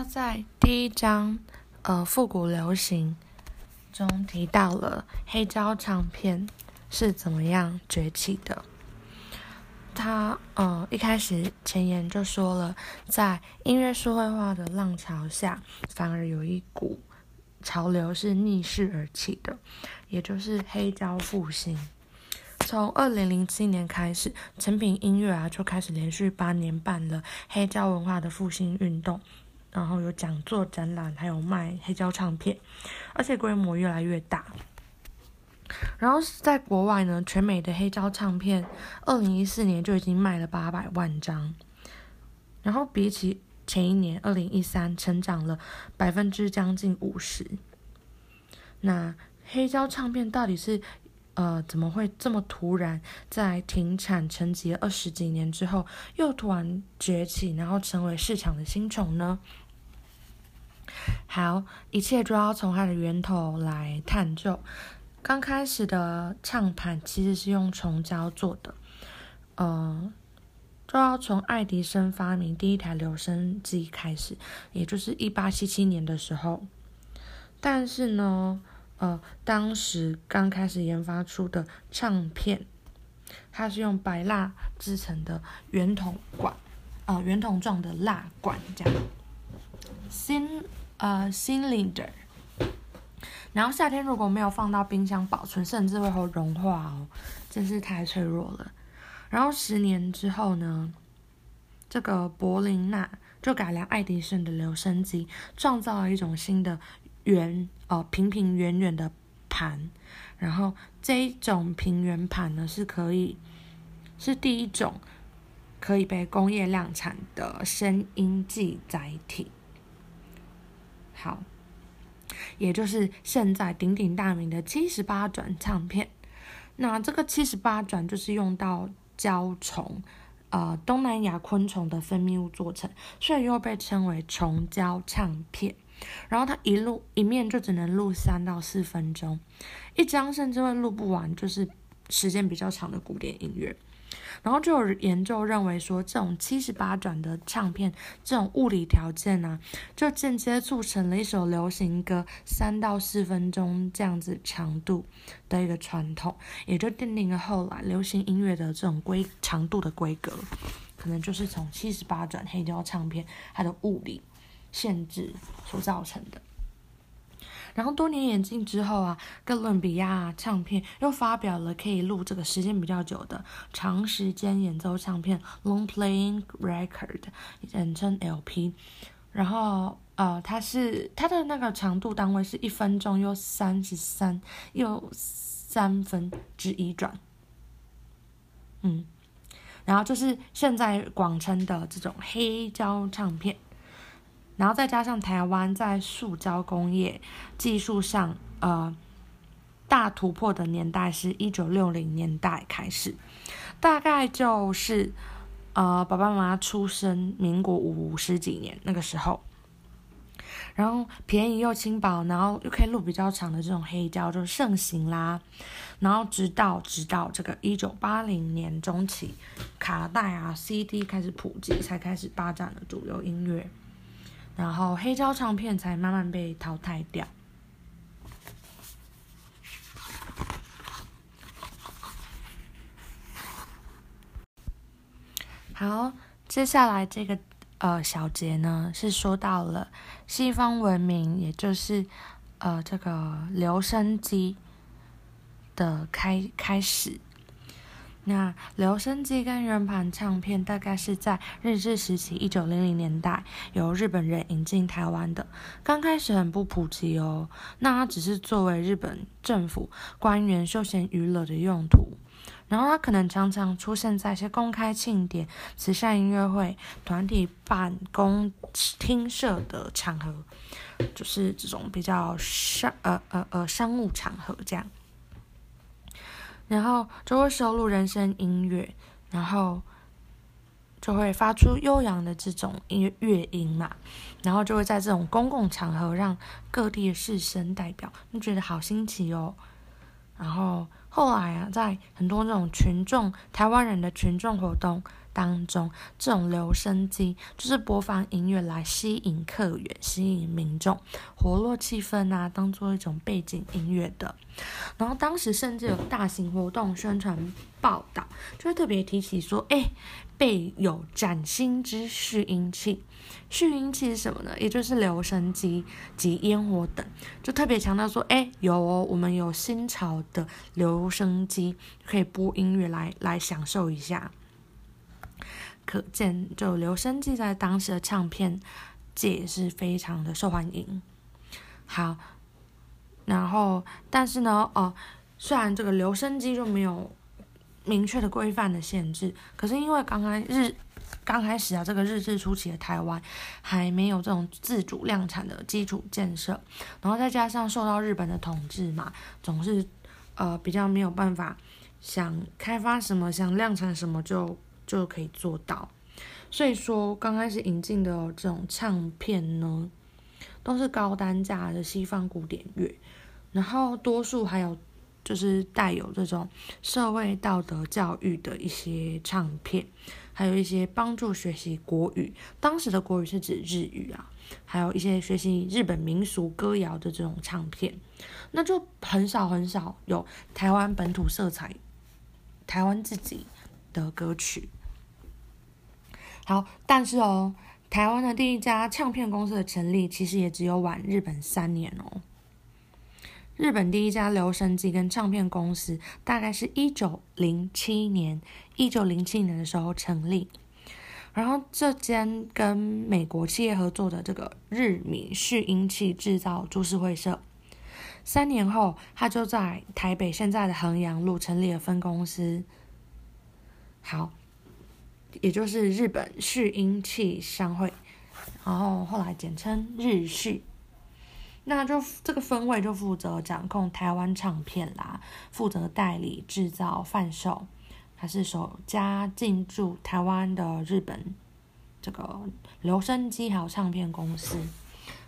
他在第一章呃复古流行中提到了黑胶唱片是怎么样崛起的。他呃一开始前言就说了，在音乐数位化的浪潮下，反而有一股潮流是逆势而起的，也就是黑胶复兴。从二零零七年开始，成品音乐啊就开始连续八年办了黑胶文化的复兴运动，然后有讲座、展览，还有卖黑胶唱片，而且规模越来越大。然后在国外呢，全美的黑胶唱片，二零一四年就已经卖了八百万张，然后比起前一年二零一三，成长了百分之将近五十。那黑胶唱片到底是呃怎么会这么突然，在停产沉寂二十几年之后，又突然崛起，然后成为市场的新宠呢？好，一切都要从它的源头来探究。刚开始的唱盘其实是用虫胶做的，呃，就要从爱迪生发明第一台留声机开始，也就是一八七七年的时候。但是呢，呃，当时刚开始研发出的唱片，它是用白蜡制成的圆筒管，呃，圆筒状的蜡管这样呃 cylinder。然后夏天如果没有放到冰箱保存，甚至会会融化哦，真是太脆弱了。然后十年之后呢，这个柏林纳就改良爱迪生的留声机，创造了一种新的圆哦平平圆圆的盘。然后这一种平圆盘呢，是可以是第一种可以被工业量产的声音记载体。好。也就是现在鼎鼎大名的七十八转唱片，那这个七十八转就是用到胶虫，呃，东南亚昆虫的分泌物做成，所以又被称为虫胶唱片。然后它一录一面就只能录三到四分钟，一张甚至会录不完，就是时间比较长的古典音乐。然后就有研究认为说，这种七十八转的唱片，这种物理条件呢，就间接促成了一首流行歌三到四分钟这样子长度的一个传统，也就奠定了后来流行音乐的这种规长度的规格，可能就是从七十八转黑胶唱片它的物理限制所造成的。然后多年演进之后啊，哥伦比亚唱片又发表了可以录这个时间比较久的长时间演奏唱片 （long playing record），简称 LP。然后呃，它是它的那个长度单位是一分钟又三十三又三分之一转。嗯，然后就是现在广称的这种黑胶唱片。然后再加上台湾在塑胶工业技术上，呃，大突破的年代是一九六零年代开始，大概就是呃爸爸妈妈出生民国五十几年那个时候，然后便宜又轻薄，然后又可以录比较长的这种黑胶就盛行啦，然后直到直到这个一九八零年中期，卡带啊 CD 开始普及，才开始霸占了主流音乐。然后黑胶唱片才慢慢被淘汰掉。好，接下来这个呃小节呢，是说到了西方文明，也就是呃这个留声机的开开始。那留声机跟圆盘唱片大概是在日治时期一九零零年代由日本人引进台湾的，刚开始很不普及哦。那它只是作为日本政府官员休闲娱乐的用途，然后它可能常常出现在一些公开庆典、慈善音乐会、团体办公厅社的场合，就是这种比较商呃呃呃商务场合这样。然后就会收录人声音乐，然后就会发出悠扬的这种音乐音嘛，然后就会在这种公共场合让各地的士绅代表，就觉得好新奇哦。然后后来啊，在很多这种群众台湾人的群众活动当中，这种留声机就是播放音乐来吸引客源、吸引民众、活络气氛啊，当做一种背景音乐的。然后当时甚至有大型活动宣传报道，就会特别提起说，哎，备有崭新之蓄音器。蓄音器是什么呢？也就是留声机及烟火等，就特别强调说，哎，有哦，我们有新潮的留声机，可以播音乐来来享受一下。可见，就留声机在当时的唱片界也是非常的受欢迎。好，然后，但是呢，哦，虽然这个留声机就没有明确的规范的限制，可是因为刚刚日。刚开始啊，这个日治初期的台湾还没有这种自主量产的基础建设，然后再加上受到日本的统治嘛，总是呃比较没有办法想开发什么、想量产什么就就可以做到。所以说，刚开始引进的这种唱片呢，都是高单价的西方古典乐，然后多数还有就是带有这种社会道德教育的一些唱片。还有一些帮助学习国语，当时的国语是指日语啊，还有一些学习日本民俗歌谣的这种唱片，那就很少很少有台湾本土色彩、台湾自己的歌曲。好，但是哦，台湾的第一家唱片公司的成立，其实也只有晚日本三年哦。日本第一家留声机跟唱片公司，大概是一九零七年，一九零七年的时候成立。然后这间跟美国企业合作的这个日米蓄音器制造株式会社，三年后，他就在台北现在的衡阳路成立了分公司。好，也就是日本蓄音器商会，然后后来简称日蓄。那就这个分位就负责掌控台湾唱片啦，负责代理、制造、贩售，还是首家进驻台湾的日本这个留声机还有唱片公司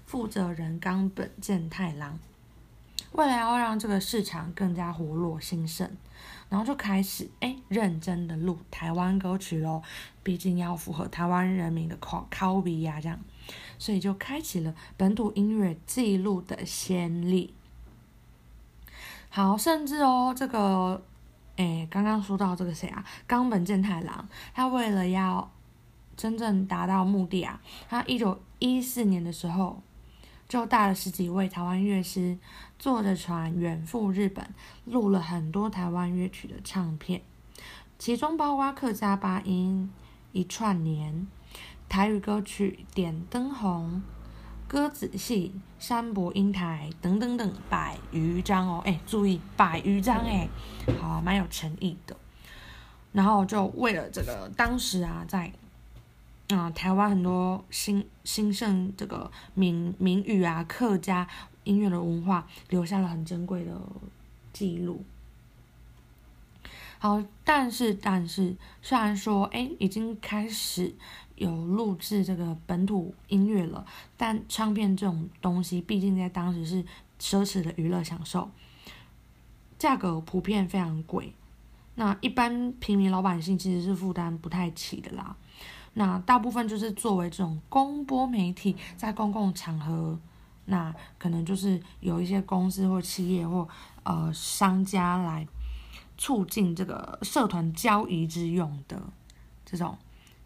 负责人冈本健太郎。为了要让这个市场更加活络兴盛，然后就开始哎认真的录台湾歌曲喽，毕竟要符合台湾人民的口口味呀，这样。所以就开启了本土音乐记录的先例。好，甚至哦，这个，诶，刚刚说到这个谁啊？冈本健太郎，他为了要真正达到目的啊，他一九一四年的时候，就带了十几位台湾乐师，坐着船远赴日本，录了很多台湾乐曲的唱片，其中包括客家八音一串年。台语歌曲《点灯红》、歌仔戏、山伯英台等等等百余张哦，哎，注意百余张哎，好，蛮有诚意的。然后就为了这个，当时啊，在啊台湾很多兴兴盛这个闽闽语啊客家音乐的文化，留下了很珍贵的记录。好，但是但是，虽然说哎，已经开始。有录制这个本土音乐了，但唱片这种东西，毕竟在当时是奢侈的娱乐享受，价格普遍非常贵，那一般平民老百姓其实是负担不太起的啦。那大部分就是作为这种公播媒体，在公共场合，那可能就是有一些公司或企业或呃商家来促进这个社团交易之用的这种，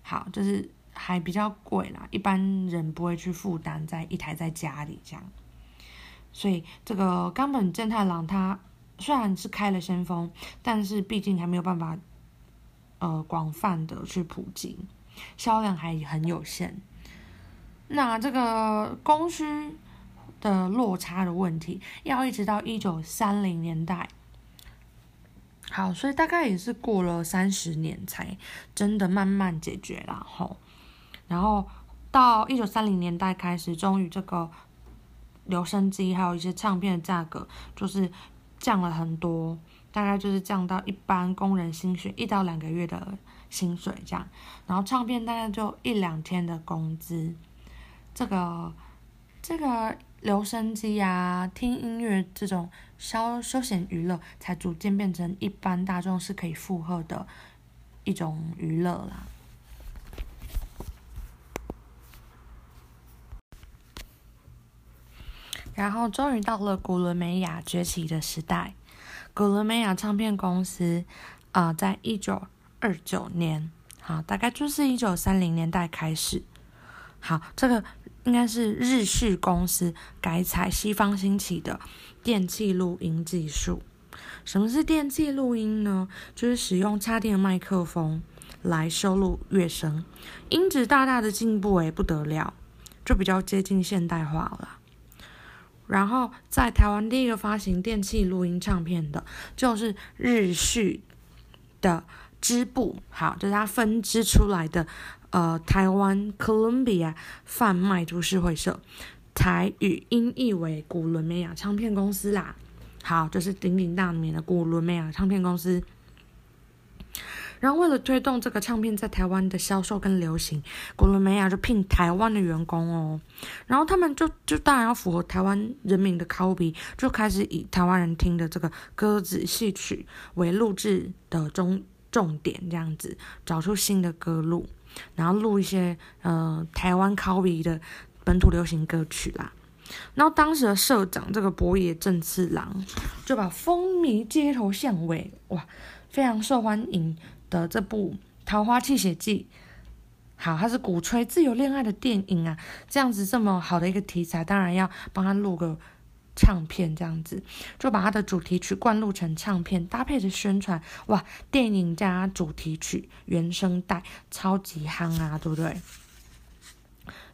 好就是。还比较贵啦，一般人不会去负担在一台在家里这样，所以这个冈本健太郎他虽然是开了先锋，但是毕竟还没有办法，呃广泛的去普及，销量还很有限。那这个供需的落差的问题，要一直到一九三零年代，好，所以大概也是过了三十年才真的慢慢解决了吼。然后到一九三零年代开始，终于这个留声机还有一些唱片的价格就是降了很多，大概就是降到一般工人薪水一到两个月的薪水这样。然后唱片大概就一两天的工资，这个这个留声机呀，听音乐这种消休闲娱乐，才逐渐变成一般大众是可以负荷的一种娱乐啦。然后，终于到了古伦美亚崛起的时代。古伦美亚唱片公司，啊，在一九二九年，好，大概就是一九三零年代开始。好，这个。应该是日式公司改采西方兴起的电气录音技术。什么是电气录音呢？就是使用插电麦克风来收录乐声，音质大大的进步，诶，不得了，就比较接近现代化了。然后在台湾第一个发行电器录音唱片的，就是日序的支部，好，就是它分支出来的，呃，台湾 Columbia 贩卖都市会社，台语音译为古伦美亚唱片公司啦，好，就是鼎鼎大名的古伦美亚唱片公司。然后为了推动这个唱片在台湾的销售跟流行，古伦美亚就聘台湾的员工哦。然后他们就就当然要符合台湾人民的口鼻，就开始以台湾人听的这个歌子戏曲为录制的重重点，这样子找出新的歌路，然后录一些呃台湾口鼻的本土流行歌曲啦。然后当时的社长这个博野正次郎就把风靡街头巷尾，哇，非常受欢迎。的这部《桃花泣血记》，好，它是鼓吹自由恋爱的电影啊，这样子这么好的一个题材，当然要帮他录个唱片，这样子就把他的主题曲灌录成唱片，搭配着宣传，哇，电影加主题曲原声带，超级夯啊，对不对？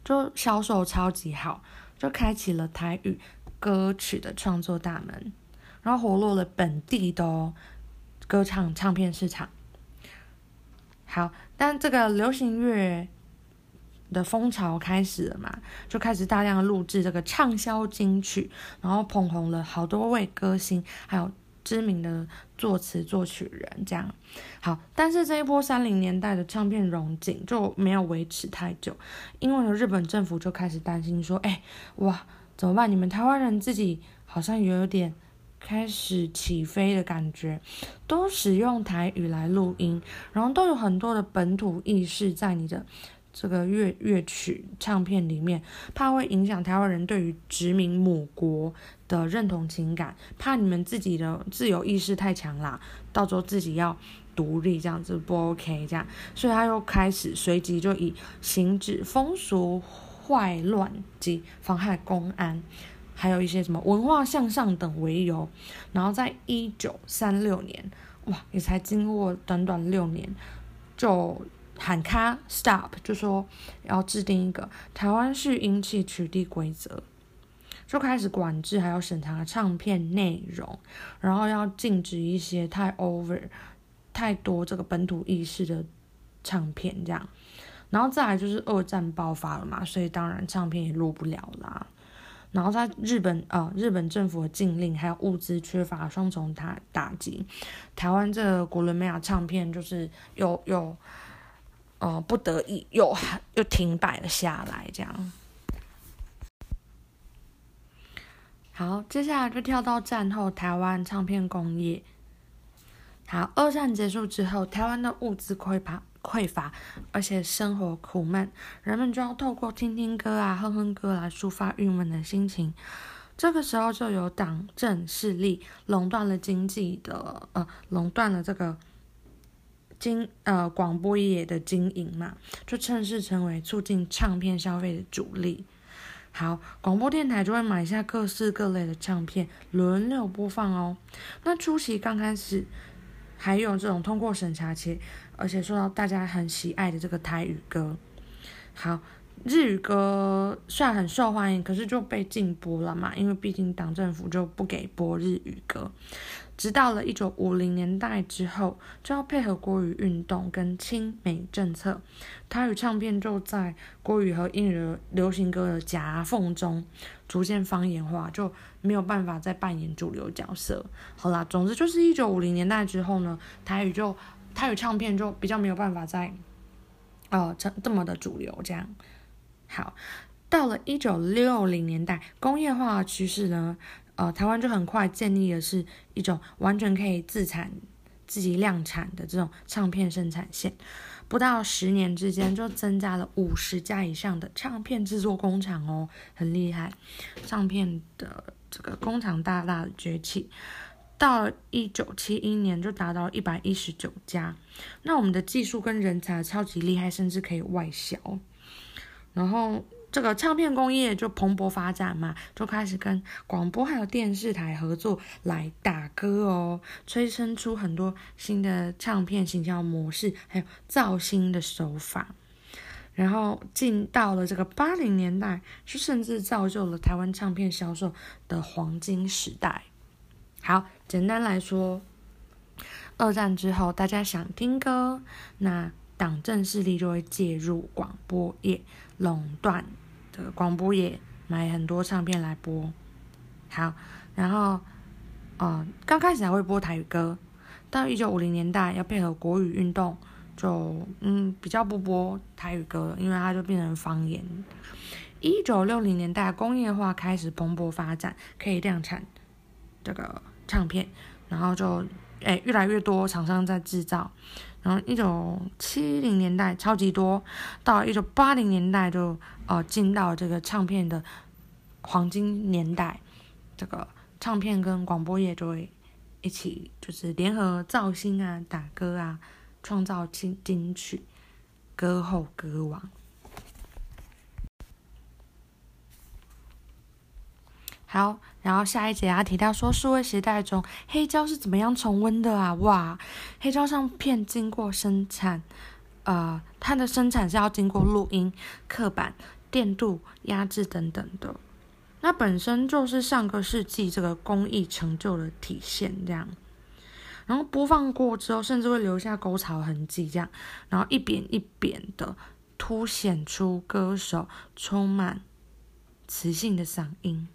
就销售超级好，就开启了台语歌曲的创作大门，然后活络了本地的歌唱唱片市场。好，但这个流行乐的风潮开始了嘛，就开始大量录制这个畅销金曲，然后捧红了好多位歌星，还有知名的作词作曲人。这样好，但是这一波三零年代的唱片荣景就没有维持太久，因为呢，日本政府就开始担心说，哎，哇，怎么办？你们台湾人自己好像有点。开始起飞的感觉，都使用台语来录音，然后都有很多的本土意识在你的这个乐乐曲唱片里面，怕会影响台湾人对于殖民母国的认同情感，怕你们自己的自由意识太强啦，到时候自己要独立这样子不 OK 这样，所以他又开始随即就以行止风俗坏乱及妨害公安。还有一些什么文化向上等为由，然后在一九三六年，哇，也才经过短短六年，就喊卡 stop，就说要制定一个台湾式音器取缔规则，就开始管制还有审查唱片内容，然后要禁止一些太 over、太多这个本土意识的唱片这样，然后再来就是二战爆发了嘛，所以当然唱片也录不了啦。然后在日本啊，日本政府的禁令还有物资缺乏双重打打击，台湾这个古伦美亚唱片就是有有哦不得已又又停摆了下来，这样。好，接下来就跳到战后台湾唱片工业。好，二战结束之后，台湾的物资匮乏。匮乏，而且生活苦闷，人们就要透过听听歌啊、哼哼歌来抒发郁闷的心情。这个时候，就有党政势力垄断了经济的，呃，垄断了这个经呃广播业的经营嘛，就趁势成为促进唱片消费的主力。好，广播电台就会买下各式各类的唱片，轮流播放哦。那初期刚开始。还有这种通过审查且而且受到大家很喜爱的这个台语歌，好，日语歌虽然很受欢迎，可是就被禁播了嘛，因为毕竟党政府就不给播日语歌。直到了一九五零年代之后，就要配合国语运动跟亲美政策，台语唱片就在国语和英语流行歌的夹缝中逐渐方言化，就没有办法再扮演主流角色。好啦，总之就是一九五零年代之后呢，台语就台语唱片就比较没有办法再呃这这么的主流这样。好，到了一九六零年代，工业化的趋势呢。呃，台湾就很快建立的是一种完全可以自产、自己量产的这种唱片生产线，不到十年之间就增加了五十家以上的唱片制作工厂哦，很厉害。唱片的这个工厂大大的崛起，到一九七一年就达到一百一十九家。那我们的技术跟人才超级厉害，甚至可以外销。然后。这个唱片工业就蓬勃发展嘛，就开始跟广播还有电视台合作来打歌哦，催生出很多新的唱片行销模式，还有造星的手法。然后进到了这个八零年代，就甚至造就了台湾唱片销售的黄金时代。好，简单来说，二战之后大家想听歌，那党政势力就会介入广播业，垄断。的广播也买很多唱片来播，好，然后，呃，刚开始还会播台语歌，到一九五零年代要配合国语运动，就嗯比较不播台语歌，因为它就变成方言。一九六零年代工业化开始蓬勃发展，可以量产这个唱片，然后就诶越来越多厂商在制造。然后一九七零年代超级多，到一九八零年代就呃进到这个唱片的黄金年代，这个唱片跟广播业就会一起就是联合造星啊、打歌啊，创造金金曲，歌后歌王。好，然后下一节啊提到说，数位时代中黑胶是怎么样重温的啊？哇，黑胶唱片经过生产，呃，它的生产是要经过录音、刻板、电镀、压制等等的，那本身就是上个世纪这个工艺成就的体现，这样。然后播放过之后，甚至会留下沟槽痕迹，这样，然后一扁一扁的，凸显出歌手充满磁性的嗓音。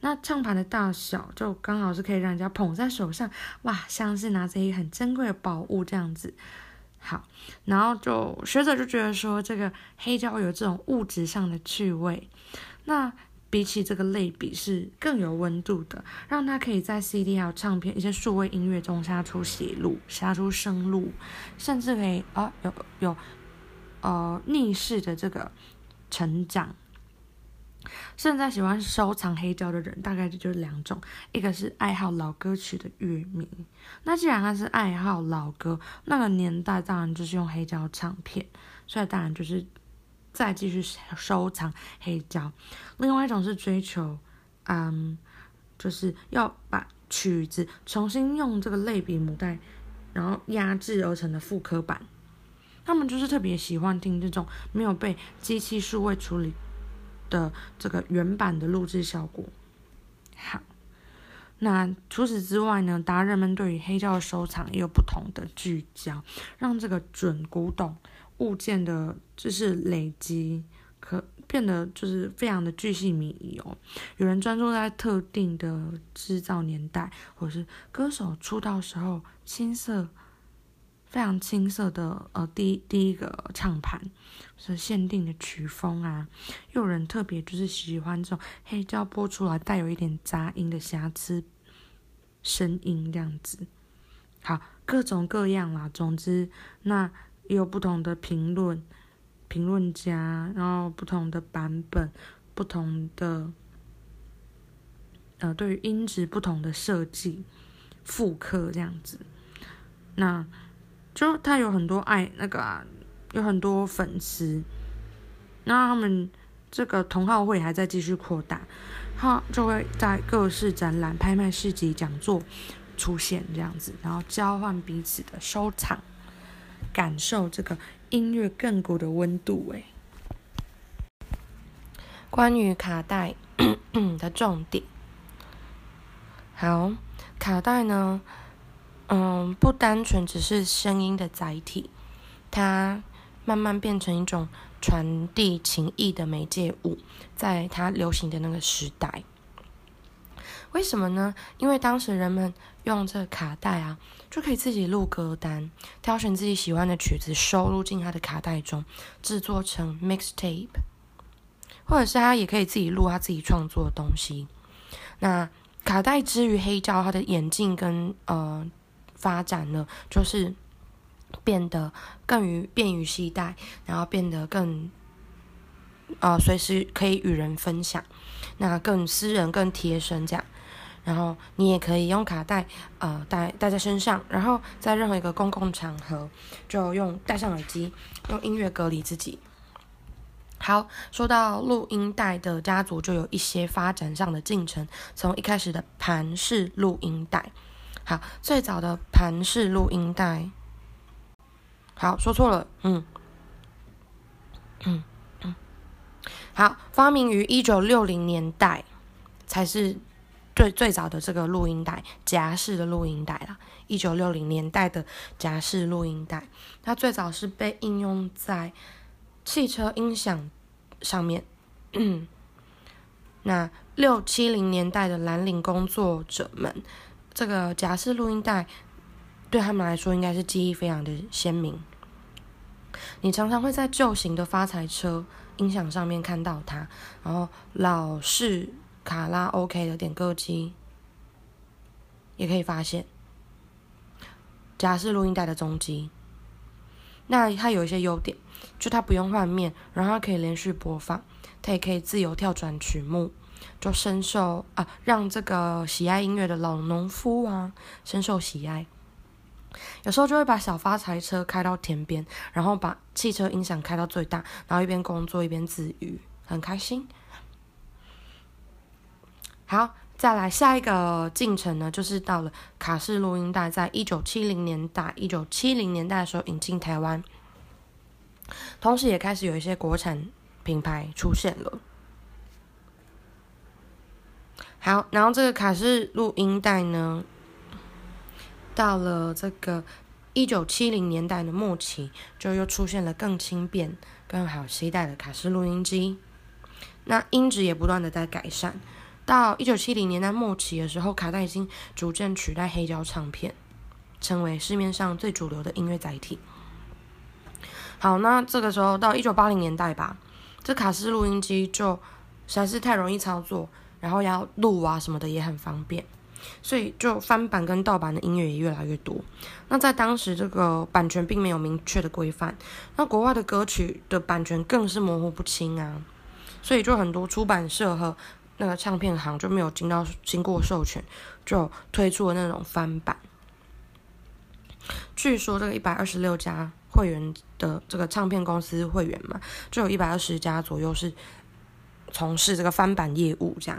那唱盘的大小就刚好是可以让人家捧在手上，哇，像是拿着一个很珍贵的宝物这样子。好，然后就学者就觉得说，这个黑胶有这种物质上的趣味，那比起这个类比是更有温度的，让它可以在 CD 还有唱片一些数位音乐中杀出血路、杀出生路，甚至可以啊有有呃逆势的这个成长。现在喜欢收藏黑胶的人，大概就是两种，一个是爱好老歌曲的乐迷，那既然他是爱好老歌，那个年代当然就是用黑胶唱片，所以当然就是再继续收藏黑胶。另外一种是追求，嗯，就是要把曲子重新用这个类比母带，然后压制而成的复刻版，他们就是特别喜欢听这种没有被机器数位处理。的这个原版的录制效果，好。那除此之外呢，达人们对于黑胶的收藏也有不同的聚焦，让这个准古董物件的就是累积可变得就是非常的巨细靡遗哦。有人专注在特定的制造年代，或是歌手出道时候青涩。非常青涩的呃，第第一个唱盘是限定的曲风啊，又有人特别就是喜欢这种黑胶播出来带有一点杂音的瑕疵声音这样子。好，各种各样啦，总之那也有不同的评论评论家，然后不同的版本，不同的呃，对于音质不同的设计复刻这样子，那。就他有很多爱那个啊，有很多粉丝，那他们这个同好会还在继续扩大，他就会在各式展览、拍卖、市集、讲座出现这样子，然后交换彼此的收藏，感受这个音乐亘古的温度。诶，关于卡带 的重点，好，卡带呢？嗯，不单纯只是声音的载体，它慢慢变成一种传递情意的媒介物，在它流行的那个时代。为什么呢？因为当时人们用这个卡带啊，就可以自己录歌单，挑选自己喜欢的曲子，收录进他的卡带中，制作成 mixtape，或者是他也可以自己录他自己创作的东西。那卡带之于黑胶，它的眼镜跟呃。发展呢，就是变得更于便于携带，然后变得更呃随时可以与人分享，那更私人、更贴身这样。然后你也可以用卡带呃带带在身上，然后在任何一个公共场合就用戴上耳机，用音乐隔离自己。好，说到录音带的家族，就有一些发展上的进程。从一开始的盘式录音带，好，最早的盘式录音带，好，说错了，嗯，嗯嗯，好，发明于一九六零年代，才是最最早的这个录音带，夹式的录音带啦。一九六零年代的夹式录音带，它最早是被应用在汽车音响。上面，那六七零年代的蓝领工作者们，这个夹式录音带对他们来说应该是记忆非常的鲜明。你常常会在旧型的发财车音响上面看到它，然后老式卡拉 OK 的点歌机也可以发现夹式录音带的踪迹。那它有一些优点。就它不用换面，然后它可以连续播放，它也可以自由跳转曲目，就深受啊，让这个喜爱音乐的老农夫啊深受喜爱。有时候就会把小发财车开到田边，然后把汽车音响开到最大，然后一边工作一边自娱，很开心。好，再来下一个进程呢，就是到了卡式录音带，在一九七零年代，一九七零年代的时候引进台湾。同时，也开始有一些国产品牌出现了。好，然后这个卡式录音带呢，到了这个一九七零年代的末期，就又出现了更轻便、更好携带的卡式录音机。那音质也不断的在改善。到一九七零年代末期的时候，卡带已经逐渐取代黑胶唱片，成为市面上最主流的音乐载体。好，那这个时候到一九八零年代吧，这卡式录音机就实在是太容易操作，然后要录啊什么的也很方便，所以就翻版跟盗版的音乐也越来越多。那在当时这个版权并没有明确的规范，那国外的歌曲的版权更是模糊不清啊，所以就很多出版社和那个唱片行就没有经到经过授权，就推出了那种翻版。据说这个一百二十六家。会员的这个唱片公司会员嘛，就有一百二十家左右是从事这个翻版业务，这样，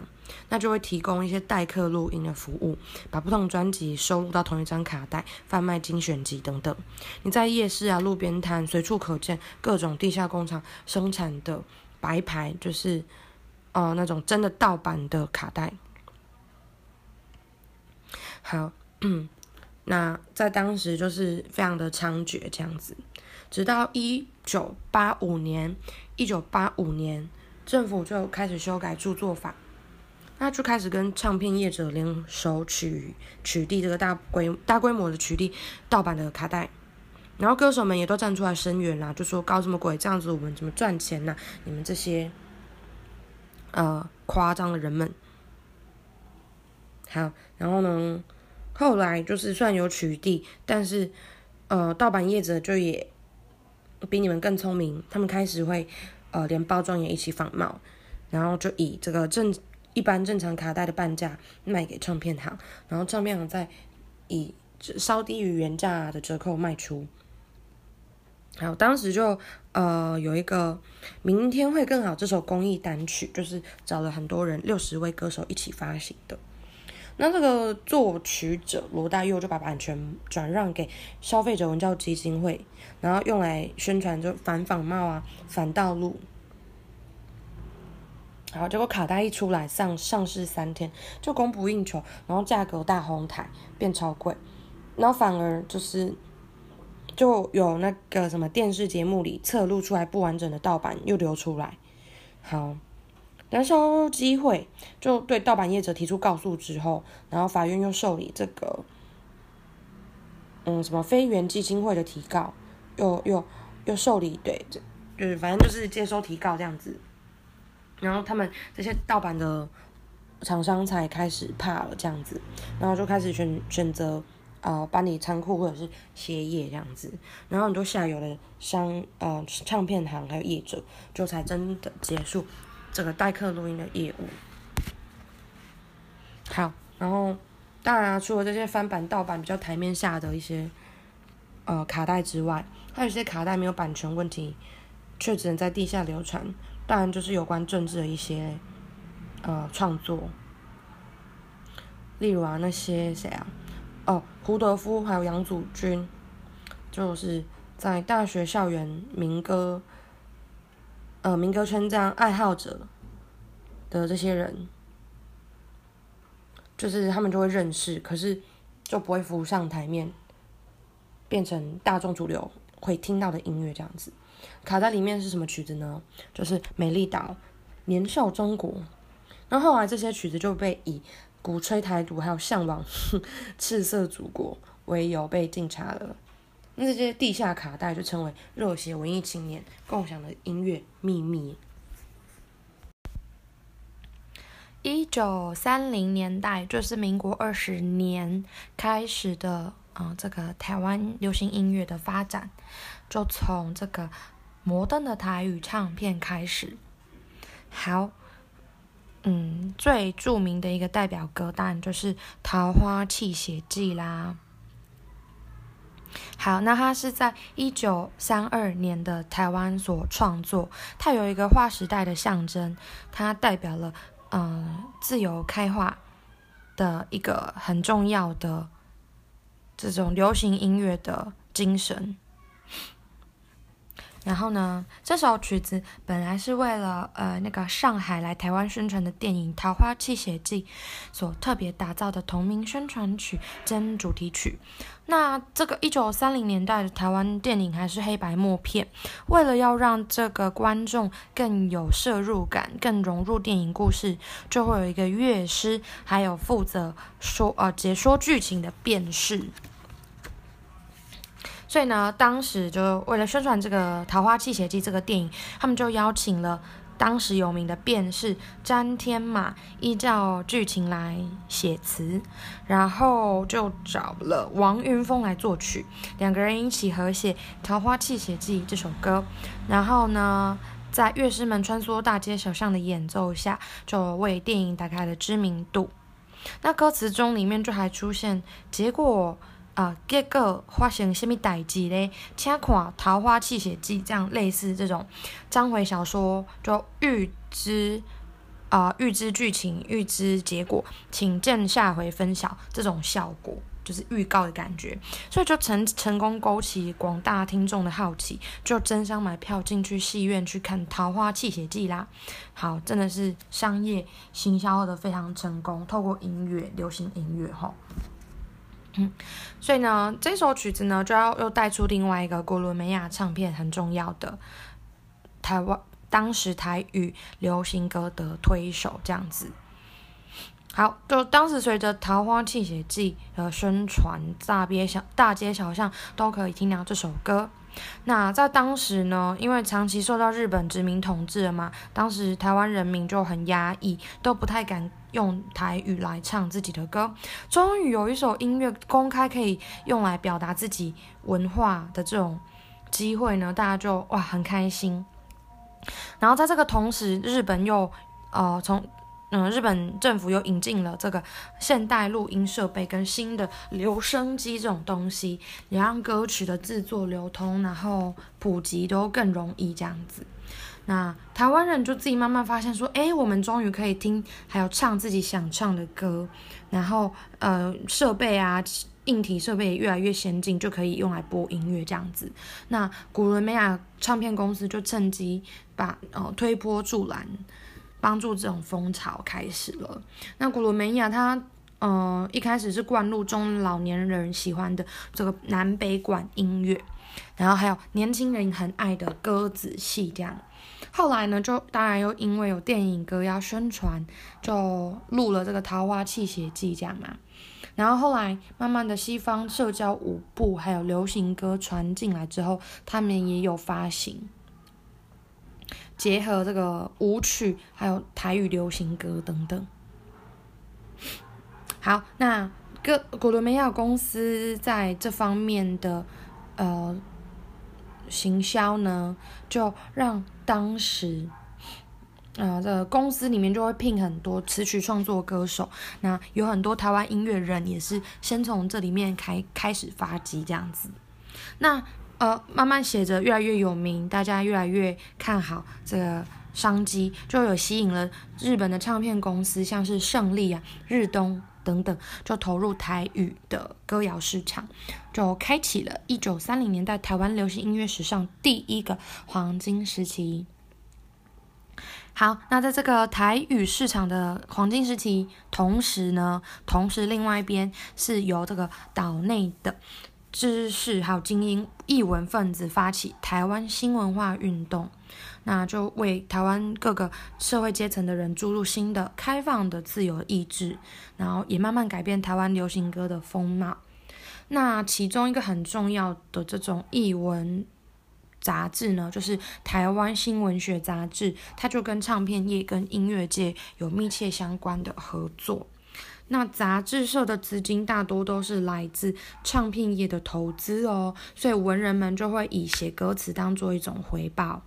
那就会提供一些代客录音的服务，把不同专辑收录到同一张卡带，贩卖精选集等等。你在夜市啊、路边摊随处可见各种地下工厂生产的白牌，就是呃那种真的盗版的卡带。好。那在当时就是非常的猖獗这样子，直到一九八五年，一九八五年政府就开始修改著作法，那就开始跟唱片业者联手取取缔这个大规大规模的取缔盗版的卡带，然后歌手们也都站出来声援啦，就说搞什么鬼这样子我们怎么赚钱呢？你们这些呃夸张的人们，好，然后呢？后来就是算有取缔，但是，呃，盗版业者就也比你们更聪明，他们开始会，呃，连包装也一起仿冒，然后就以这个正一般正常卡带的半价卖给唱片行，然后唱片行再以稍低于原价的折扣卖出。还有当时就呃有一个明天会更好这首公益单曲，就是找了很多人六十位歌手一起发行的。那这个作曲者罗大佑就把版权转让给消费者文教基金会，然后用来宣传就反仿冒啊、反盗录。然后结果卡带一出来上上市三天就供不应求，然后价格大哄抬，变超贵，然后反而就是就有那个什么电视节目里侧录出来不完整的盗版又流出来，好。燃烧机会就对盗版业者提出告诉之后，然后法院又受理这个，嗯，什么非原基金会的提告，又又又受理，对，这就是反正就是接收提告这样子，然后他们这些盗版的厂商才开始怕了这样子，然后就开始选选择呃搬离仓库或者是歇业这样子，然后很多下游的商呃唱片行还有业者就才真的结束这个代客录音的业务。好，然后当然除了这些翻版盗版比较台面下的一些呃卡带之外，还有一些卡带没有版权问题，却只能在地下流传。当然就是有关政治的一些呃创作，例如啊那些谁啊，哦胡德夫还有杨祖君，就是在大学校园民歌，呃民歌圈这样爱好者的这些人。就是他们就会认识，可是就不会浮上台面，变成大众主流会听到的音乐这样子。卡在里面是什么曲子呢？就是《美丽岛》《年少中国》。然后后来这些曲子就被以鼓吹台独还有向往 赤色祖国为由被禁查了。那这些地下卡带就成为热血文艺青年共享的音乐秘密。一九三零年代，就是民国二十年开始的啊，这个台湾流行音乐的发展，就从这个摩登的台语唱片开始。好，嗯，最著名的一个代表歌当然就是《桃花泣血记》啦。好，那它是在一九三二年的台湾所创作，它有一个划时代的象征，它代表了。嗯，自由开化的一个很重要的这种流行音乐的精神。然后呢，这首曲子本来是为了呃那个上海来台湾宣传的电影《桃花泣血记》所特别打造的同名宣传曲兼主题曲。那这个一九三零年代的台湾电影还是黑白默片，为了要让这个观众更有摄入感，更融入电影故事，就会有一个乐师，还有负责说呃解说剧情的辨识。所以呢，当时就为了宣传这个《桃花泣血记》这个电影，他们就邀请了当时有名的辩士詹天马，依照剧情来写词，然后就找了王云峰来作曲，两个人一起合写《桃花泣血记》这首歌。然后呢，在乐师们穿梭大街小巷的演奏下，就为电影打开了知名度。那歌词中里面就还出现结果。啊，结果发生什么代志呢？请看《桃花泣血记》这样类似这种章回小说，就预知啊预知剧情、预知结果，请见下回分晓这种效果，就是预告的感觉，所以就成成功勾起广大听众的好奇，就争相买票进去戏院去看《桃花泣血记》啦。好，真的是商业行销的非常成功，透过音乐、流行音乐吼。所以呢，这首曲子呢，就要又带出另外一个古伦美亚唱片很重要的台湾当时台语流行歌的推手，这样子。好，就当时随着《桃花泣血记》的宣传，大街小大街小巷都可以听到这首歌。那在当时呢，因为长期受到日本殖民统治了嘛，当时台湾人民就很压抑，都不太敢用台语来唱自己的歌。终于有一首音乐公开可以用来表达自己文化的这种机会呢，大家就哇很开心。然后在这个同时，日本又呃从。嗯，日本政府又引进了这个现代录音设备跟新的留声机这种东西，也让歌曲的制作、流通，然后普及都更容易这样子。那台湾人就自己慢慢发现说，哎，我们终于可以听，还有唱自己想唱的歌，然后呃，设备啊，硬体设备也越来越先进，就可以用来播音乐这样子。那古伦美亚唱片公司就趁机把呃推波助澜。帮助这种风潮开始了。那古罗梅亚，它呃一开始是灌入中老年人喜欢的这个南北管音乐，然后还有年轻人很爱的歌子戏这样。后来呢，就当然又因为有电影歌要宣传，就录了这个《桃花泣血记》这样嘛。然后后来慢慢的西方社交舞步还有流行歌传进来之后，他们也有发行。结合这个舞曲，还有台语流行歌等等。好，那哥古伦美亚公司在这方面的呃行销呢，就让当时。呃，这公司里面就会聘很多词曲创作歌手，那有很多台湾音乐人也是先从这里面开开始发迹这样子，那呃慢慢写着越来越有名，大家越来越看好这个商机，就有吸引了日本的唱片公司，像是胜利啊、日东等等，就投入台语的歌谣市场，就开启了一九三零年代台湾流行音乐史上第一个黄金时期。好，那在这个台语市场的黄金时期，同时呢，同时另外一边是由这个岛内的知识还有精英译文分子发起台湾新文化运动，那就为台湾各个社会阶层的人注入新的开放的自由意志，然后也慢慢改变台湾流行歌的风貌。那其中一个很重要的这种译文。杂志呢，就是台湾新文学杂志，它就跟唱片业、跟音乐界有密切相关的合作。那杂志社的资金大多都是来自唱片业的投资哦，所以文人们就会以写歌词当做一种回报。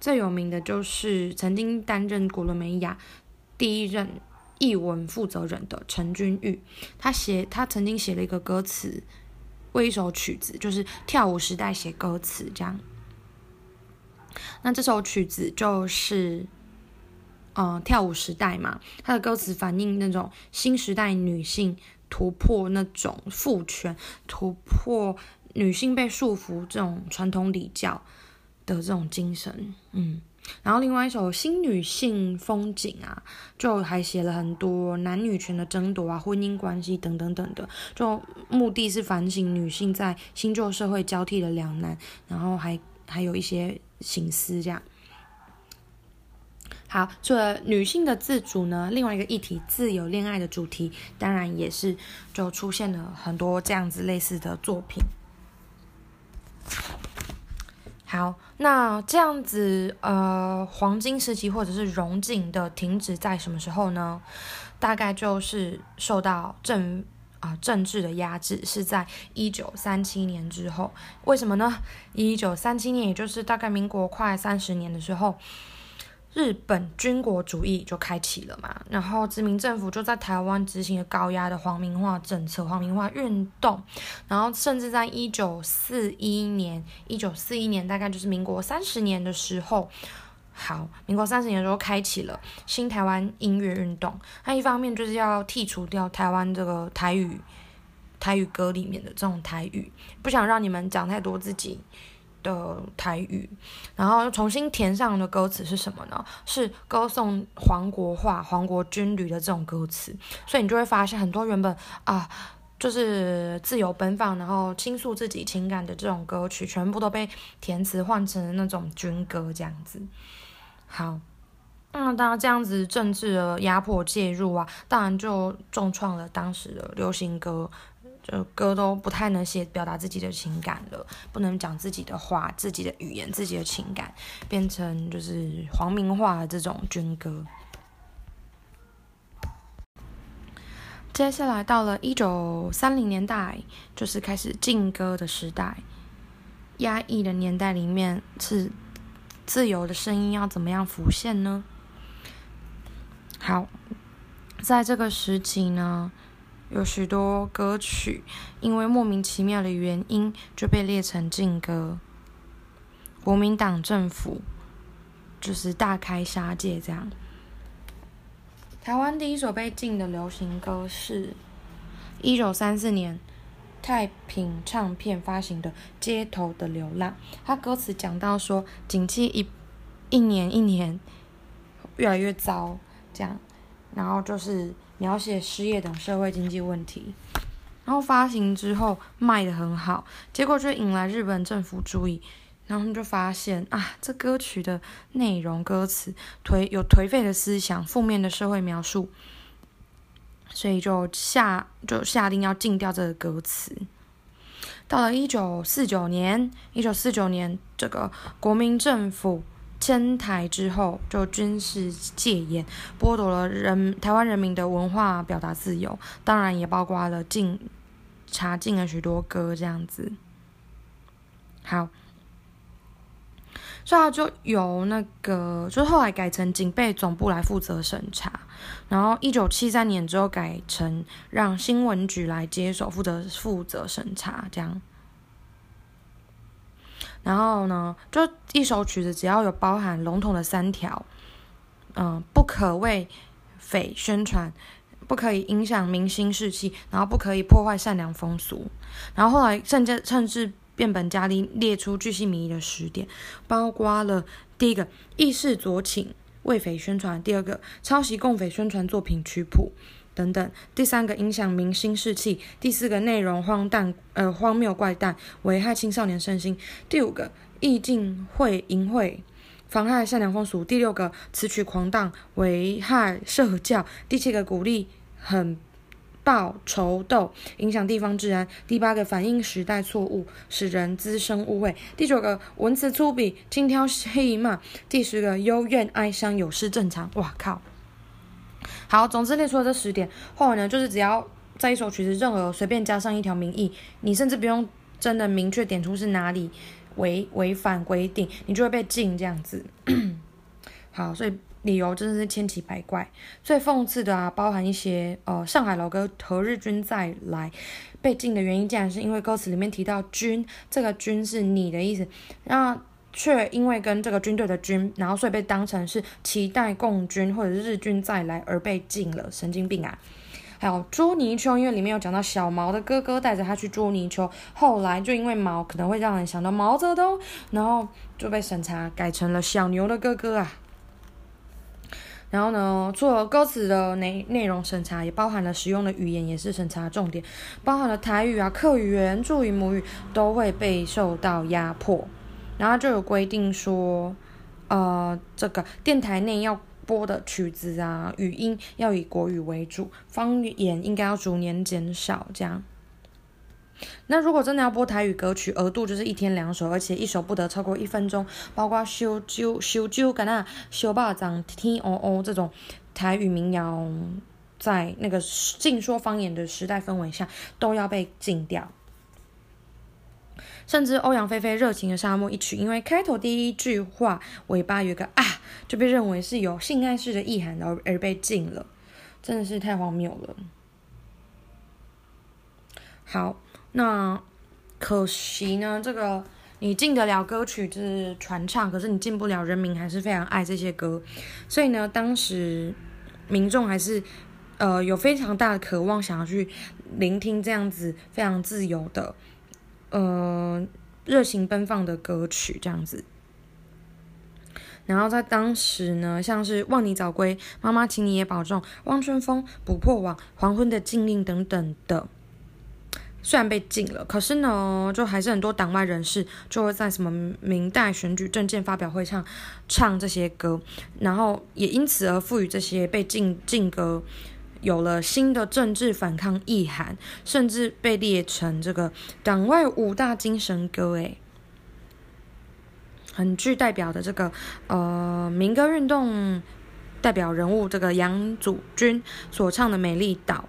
最有名的就是曾经担任古伦美亚第一任译文负责人的陈君玉，他写他曾经写了一个歌词，为一首曲子，就是跳舞时代写歌词这样。那这首曲子就是，呃，跳舞时代嘛，它的歌词反映那种新时代女性突破那种父权，突破女性被束缚这种传统礼教的这种精神，嗯。然后另外一首新女性风景啊，就还写了很多男女权的争夺啊，婚姻关系等等等的，就目的是反省女性在新旧社会交替的两难，然后还还有一些。心思这样，好，除了女性的自主呢，另外一个议题，自由恋爱的主题，当然也是就出现了很多这样子类似的作品。好，那这样子呃，黄金时期或者是荣景的停止在什么时候呢？大概就是受到政。啊，政治的压制是在一九三七年之后，为什么呢？一九三七年，也就是大概民国快三十年的时候，日本军国主义就开启了嘛，然后殖民政府就在台湾执行了高压的皇民化政策、皇民化运动，然后甚至在一九四一年，一九四一年大概就是民国三十年的时候。好，民国三十年的时候开启了新台湾音乐运动。它一方面就是要剔除掉台湾这个台语台语歌里面的这种台语，不想让你们讲太多自己的台语，然后重新填上的歌词是什么呢？是歌颂黄国化、黄国军旅的这种歌词。所以你就会发现很多原本啊就是自由奔放，然后倾诉自己情感的这种歌曲，全部都被填词换成那种军歌这样子。好，那当然这样子政治的压迫介入啊，当然就重创了当时的流行歌，就歌都不太能写表达自己的情感了，不能讲自己的话、自己的语言、自己的情感，变成就是黄明化的这种军歌。接下来到了一九三零年代，就是开始禁歌的时代，压抑的年代里面是。自由的声音要怎么样浮现呢？好，在这个时期呢，有许多歌曲因为莫名其妙的原因就被列成禁歌。国民党政府就是大开杀戒，这样。台湾第一首被禁的流行歌是一九三四年。太平唱片发行的《街头的流浪》，它歌词讲到说，景气一一年一年越来越糟，这样，然后就是描写失业等社会经济问题。然后发行之后卖的很好，结果就引来日本政府注意，然后就发现啊，这歌曲的内容歌词颓有颓废的思想，负面的社会描述。所以就下就下令要禁掉这个歌词。到了一九四九年，一九四九年，这个国民政府迁台之后就军事戒严，剥夺了人台湾人民的文化表达自由，当然也包括了禁查禁了许多歌这样子。好，所以他就由那个，就后来改成警备总部来负责审查，然后一九七三年之后改成让新闻局来接手负责负责审查这样。然后呢，就一首曲子只要有包含笼统的三条，嗯，不可为匪宣传，不可以影响民心士气，然后不可以破坏善良风俗。然后后来甚至甚至变本加厉列出巨细靡遗的十点，包括了第一个意识左倾为匪宣传，第二个抄袭共匪宣传作品曲谱。等等，第三个影响明星士气，第四个内容荒诞呃荒谬怪诞，危害青少年身心，第五个意境会淫秽，妨害善良风俗，第六个词曲狂荡，危害社教，第七个鼓励很暴仇斗，影响地方治安，第八个反映时代错误，使人滋生误会，第九个文词粗鄙，轻佻戏骂，第十个幽怨哀伤，有失正常。哇靠！好，总之列出了这十点，后来呢，就是只要在一首曲子任何随便加上一条名义，你甚至不用真的明确点出是哪里违违反规定，你就会被禁这样子。好，所以理由真的是千奇百怪。最讽刺的啊，包含一些呃上海老歌《何日君再来》被禁的原因，竟然是因为歌词里面提到“君”，这个“君”是你的意思，那。却因为跟这个军队的军，然后所以被当成是期待共军或者是日军再来而被禁了，神经病啊！还有捉泥鳅，因为里面有讲到小毛的哥哥带着他去捉泥鳅，后来就因为毛可能会让人想到毛泽东，然后就被审查改成了小牛的哥哥啊。然后呢，除了歌词的内内容审查，也包含了使用的语言也是审查重点，包含了台语啊、客语、原住语、母语都会被受到压迫。然后就有规定说，呃，这个电台内要播的曲子啊，语音要以国语为主，方言应该要逐年减少。这样，那如果真的要播台语歌曲，额度就是一天两首，而且一首不得超过一分钟。包括修酒、修酒跟那修霸掌、听哦哦这种台语民谣，在那个禁说方言的时代氛围下，都要被禁掉。甚至欧阳菲菲热情的沙漠一曲，因为开头第一句话尾巴有个啊，就被认为是有性暗示的意涵，而而被禁了，真的是太荒谬了。好，那可惜呢，这个你进得了歌曲就是传唱，可是你进不了人民还是非常爱这些歌，所以呢，当时民众还是呃有非常大的渴望，想要去聆听这样子非常自由的。呃，热情奔放的歌曲这样子，然后在当时呢，像是《望你早归》《妈妈，请你也保重》《望春风》《捕破网》《黄昏的禁令》等等的，虽然被禁了，可是呢，就还是很多党外人士就会在什么明代选举政见发表会上唱这些歌，然后也因此而赋予这些被禁禁歌。有了新的政治反抗意涵，甚至被列成这个党外五大精神歌，诶，很具代表的这个呃民歌运动代表人物这个杨祖君所唱的《美丽岛》，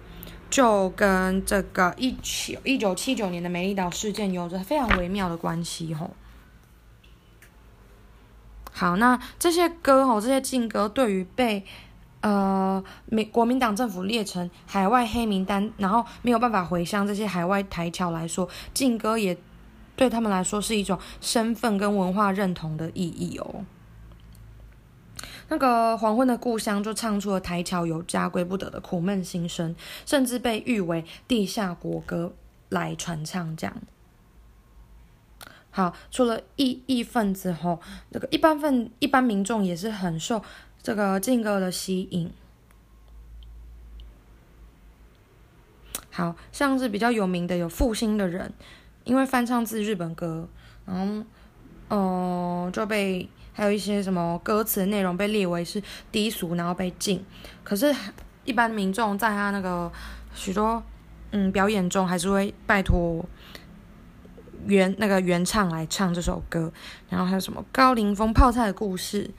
就跟这个一九一九七九年的美丽岛事件有着非常微妙的关系吼。好，那这些歌吼，这些禁歌对于被呃，美国民党政府列成海外黑名单，然后没有办法回乡这些海外台侨来说，禁歌也对他们来说是一种身份跟文化认同的意义哦。那个黄昏的故乡就唱出了台侨有家归不得的苦闷心声，甚至被誉为地下国歌来传唱。这样，好，除了异异分子后，那个一般份一般民众也是很受。这个劲歌的吸引，好像是比较有名的有复兴的人，因为翻唱自日本歌，然后，呃，就被还有一些什么歌词内容被列为是低俗，然后被禁。可是，一般民众在他那个许多嗯表演中，还是会拜托原那个原唱来唱这首歌，然后还有什么高凌风泡菜的故事，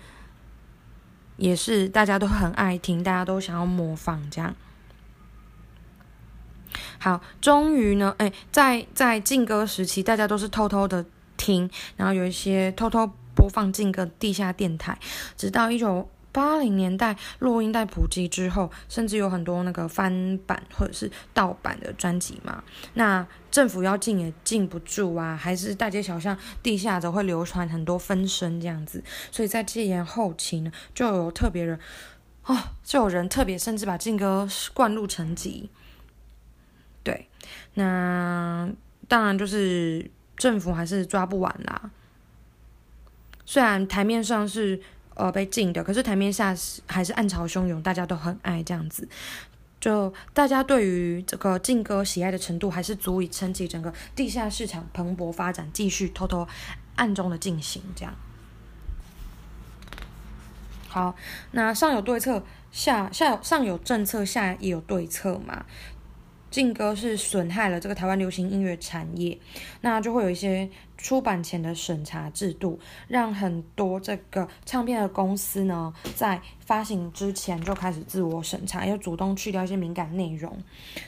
也是大家都很爱听，大家都想要模仿这样。好，终于呢，哎，在在劲歌时期，大家都是偷偷的听，然后有一些偷偷播放劲歌地下电台，直到一九。八零年代录音带普及之后，甚至有很多那个翻版或者是盗版的专辑嘛。那政府要禁也禁不住啊，还是大街小巷、地下则会流传很多分身这样子。所以在戒严后期呢，就有特别人哦，就有人特别甚至把禁歌灌入成集。对，那当然就是政府还是抓不完啦。虽然台面上是。呃，被禁的，可是台面下是还是暗潮汹涌，大家都很爱这样子。就大家对于这个禁歌喜爱的程度，还是足以撑起整个地下市场蓬勃发展，继续偷偷暗中的进行这样。好，那上有对策，下下上有政策，下也有对策嘛。禁歌是损害了这个台湾流行音乐产业，那就会有一些出版前的审查制度，让很多这个唱片的公司呢，在发行之前就开始自我审查，要主动去掉一些敏感内容。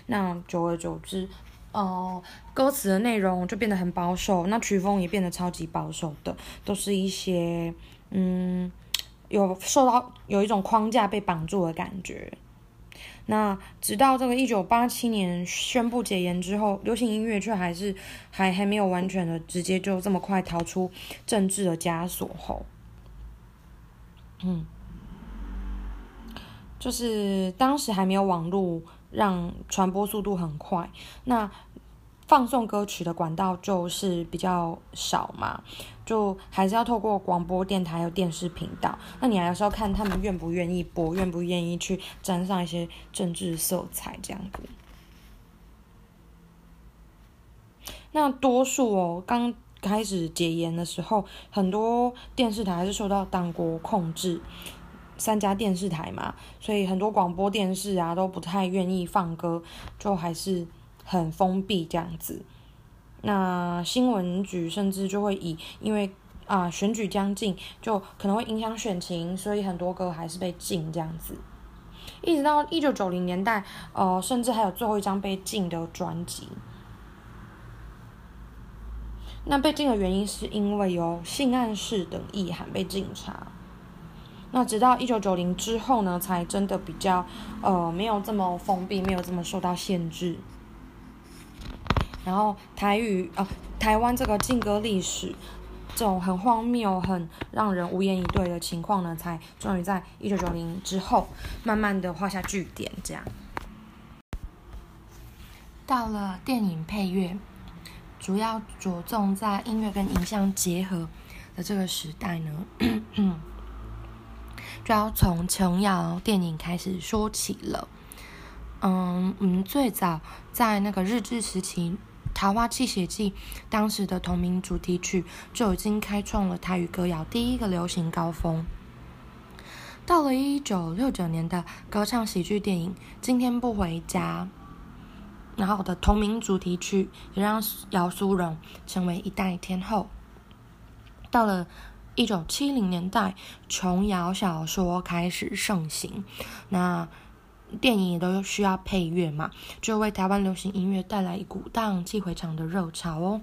那久而久之，哦，歌词的内容就变得很保守，那曲风也变得超级保守的，都是一些嗯，有受到有一种框架被绑住的感觉。那直到这个一九八七年宣布解严之后，流行音乐却还是还还没有完全的直接就这么快逃出政治的枷锁后，嗯，就是当时还没有网络让传播速度很快，那。放送歌曲的管道就是比较少嘛，就还是要透过广播电台有电视频道。那你还是要看他们愿不愿意播，愿不愿意去沾上一些政治色彩这样子。那多数哦，刚开始解严的时候，很多电视台还是受到党国控制，三家电视台嘛，所以很多广播电视啊都不太愿意放歌，就还是。很封闭这样子，那新闻局甚至就会以因为啊选举将近，就可能会影响选情，所以很多歌还是被禁这样子。一直到一九九零年代，呃，甚至还有最后一张被禁的专辑。那被禁的原因是因为有性暗示等意涵被警察。那直到一九九零之后呢，才真的比较呃没有这么封闭，没有这么受到限制。然后台语啊，台湾这个禁歌历史，这种很荒谬、很让人无言以对的情况呢，才终于在一九九零之后，慢慢的画下句点。这样，到了电影配乐，主要着重在音乐跟影像结合的这个时代呢，就要从琼瑶电影开始说起了。嗯，我们最早在那个日治时期。《桃花泣血记》当时的同名主题曲就已经开创了台语歌谣第一个流行高峰。到了一九六九年的歌唱喜剧电影《今天不回家》，然后的同名主题曲也让姚苏蓉成为一代天后。到了一九七零年代，琼瑶小说开始盛行，那。电影也都需要配乐嘛，就为台湾流行音乐带来一股荡气回肠的热潮哦。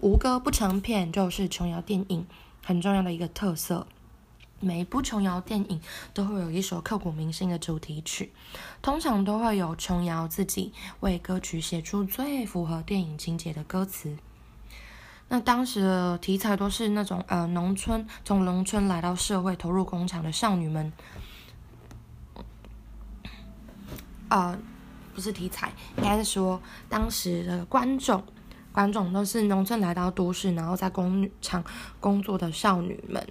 无歌不成片就是琼瑶电影很重要的一个特色。每一部琼瑶电影都会有一首刻骨铭心的主题曲，通常都会有琼瑶自己为歌曲写出最符合电影情节的歌词。那当时的题材都是那种呃农村从农村来到社会投入工厂的少女们。呃，不是题材，应该是说当时的观众，观众都是农村来到都市，然后在工厂工作的少女们。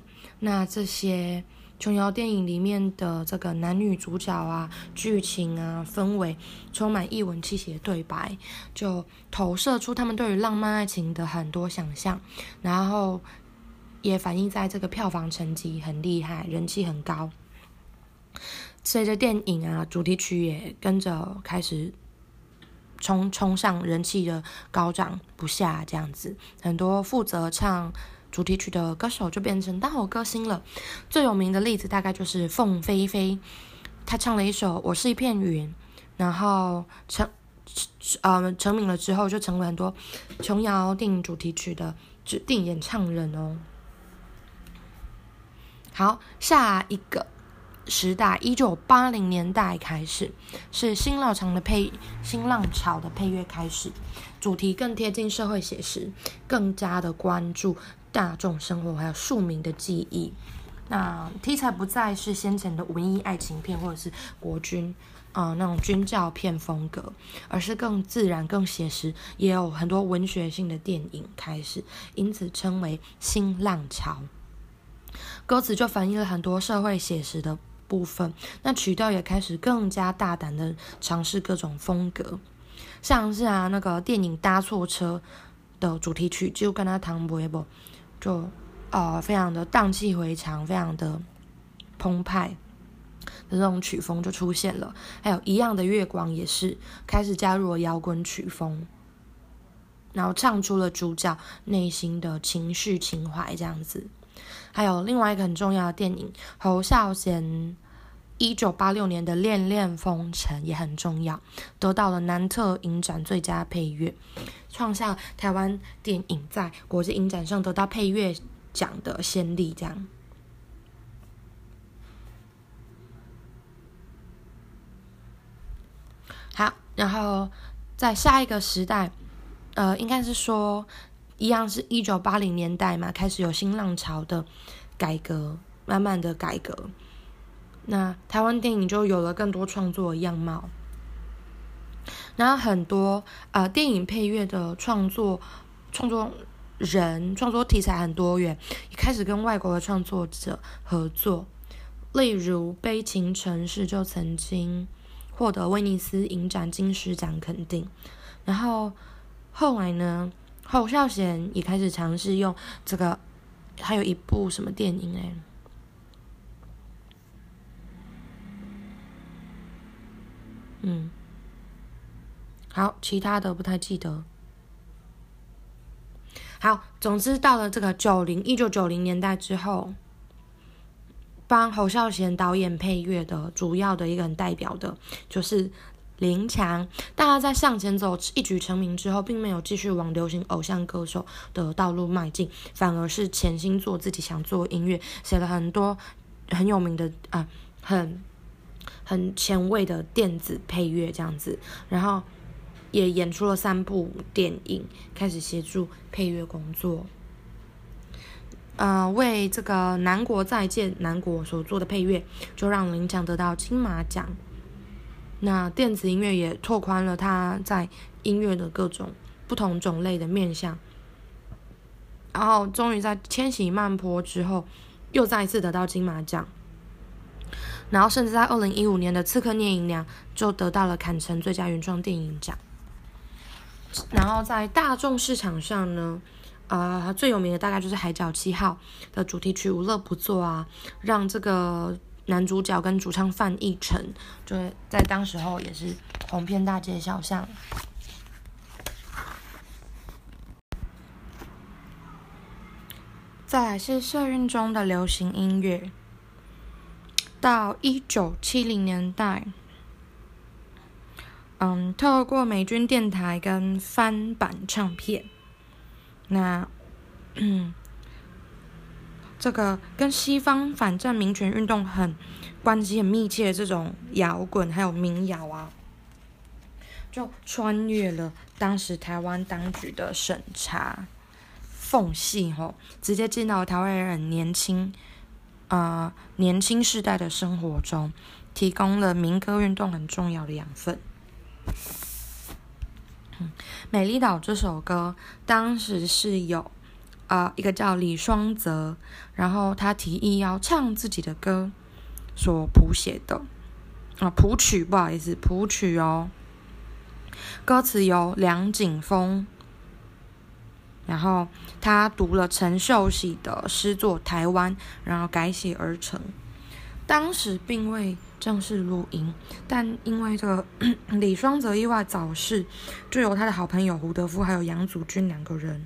那这些琼瑶电影里面的这个男女主角啊，剧情啊，氛围充满一文气息的对白，就投射出他们对于浪漫爱情的很多想象，然后也反映在这个票房成绩很厉害，人气很高。随着电影啊，主题曲也跟着开始冲冲上人气的高涨不下，这样子，很多负责唱主题曲的歌手就变成当红歌星了。最有名的例子大概就是凤飞飞，她唱了一首《我是一片云》，然后成呃成名了之后，就成为很多琼瑶电影主题曲的指定演唱人哦。好，下一个。时代，一九八零年代开始，是新浪潮的配新浪潮的配乐开始，主题更贴近社会写实，更加的关注大众生活还有庶民的记忆。那题材不再是先前的文艺爱情片或者是国军啊那种军教片风格，而是更自然、更写实，也有很多文学性的电影开始，因此称为新浪潮。歌词就反映了很多社会写实的。部分，那曲调也开始更加大胆的尝试各种风格，像是啊那个电影搭错车的主题曲就跟他唐伯伯，就呃非常的荡气回肠，非常的澎湃的这种曲风就出现了。还有一样的月光也是开始加入了摇滚曲风，然后唱出了主角内心的情绪情怀这样子。还有另外一个很重要的电影，侯孝贤一九八六年的《恋恋风尘》也很重要，得到了南特影展最佳配乐，创下台湾电影在国际影展上得到配乐奖的先例。这样，好，然后在下一个时代，呃，应该是说。一样是一九八零年代嘛，开始有新浪潮的改革，慢慢的改革，那台湾电影就有了更多创作样貌，然后很多呃电影配乐的创作创作人创作题材很多元，也开始跟外国的创作者合作，例如《悲情城市》就曾经获得威尼斯影展金狮奖肯定，然后后来呢？侯孝贤也开始尝试用这个，还有一部什么电影哎？嗯，好，其他的不太记得。好，总之到了这个九零一九九零年代之后，帮侯孝贤导演配乐的主要的一个很代表的，就是。林强，大家在向前走一举成名之后，并没有继续往流行偶像歌手的道路迈进，反而是潜心做自己想做音乐，写了很多很有名的啊，很很前卫的电子配乐这样子，然后也演出了三部电影，开始协助配乐工作，呃，为这个《南国再见》南国所做的配乐，就让林强得到金马奖。那电子音乐也拓宽了他在音乐的各种不同种类的面向，然后终于在《千禧慢坡》之后，又再一次得到金马奖，然后甚至在二零一五年的《刺客聂隐娘》就得到了坎城最佳原创电影奖。然后在大众市场上呢，呃，最有名的大概就是《海角七号》的主题曲《无乐不作》啊，让这个。男主角跟主唱范逸臣，就在当时候也是红遍大街小巷。再来是社运中的流行音乐，到一九七零年代，嗯，透过美军电台跟翻版唱片，那嗯。这个跟西方反战民权运动很关系很密切的这种摇滚，还有民谣啊，就穿越了当时台湾当局的审查缝隙，吼，直接进到台湾人年轻啊年轻世代的生活中，提供了民歌运动很重要的养分。美丽岛这首歌当时是有。啊，一个叫李双泽，然后他提议要唱自己的歌，所谱写的啊谱曲，不好意思，谱曲哦。歌词由梁景峰，然后他读了陈秀喜的诗作《台湾》，然后改写而成。当时并未正式录音，但因为这个 李双泽意外早逝，就由他的好朋友胡德夫还有杨祖君两个人，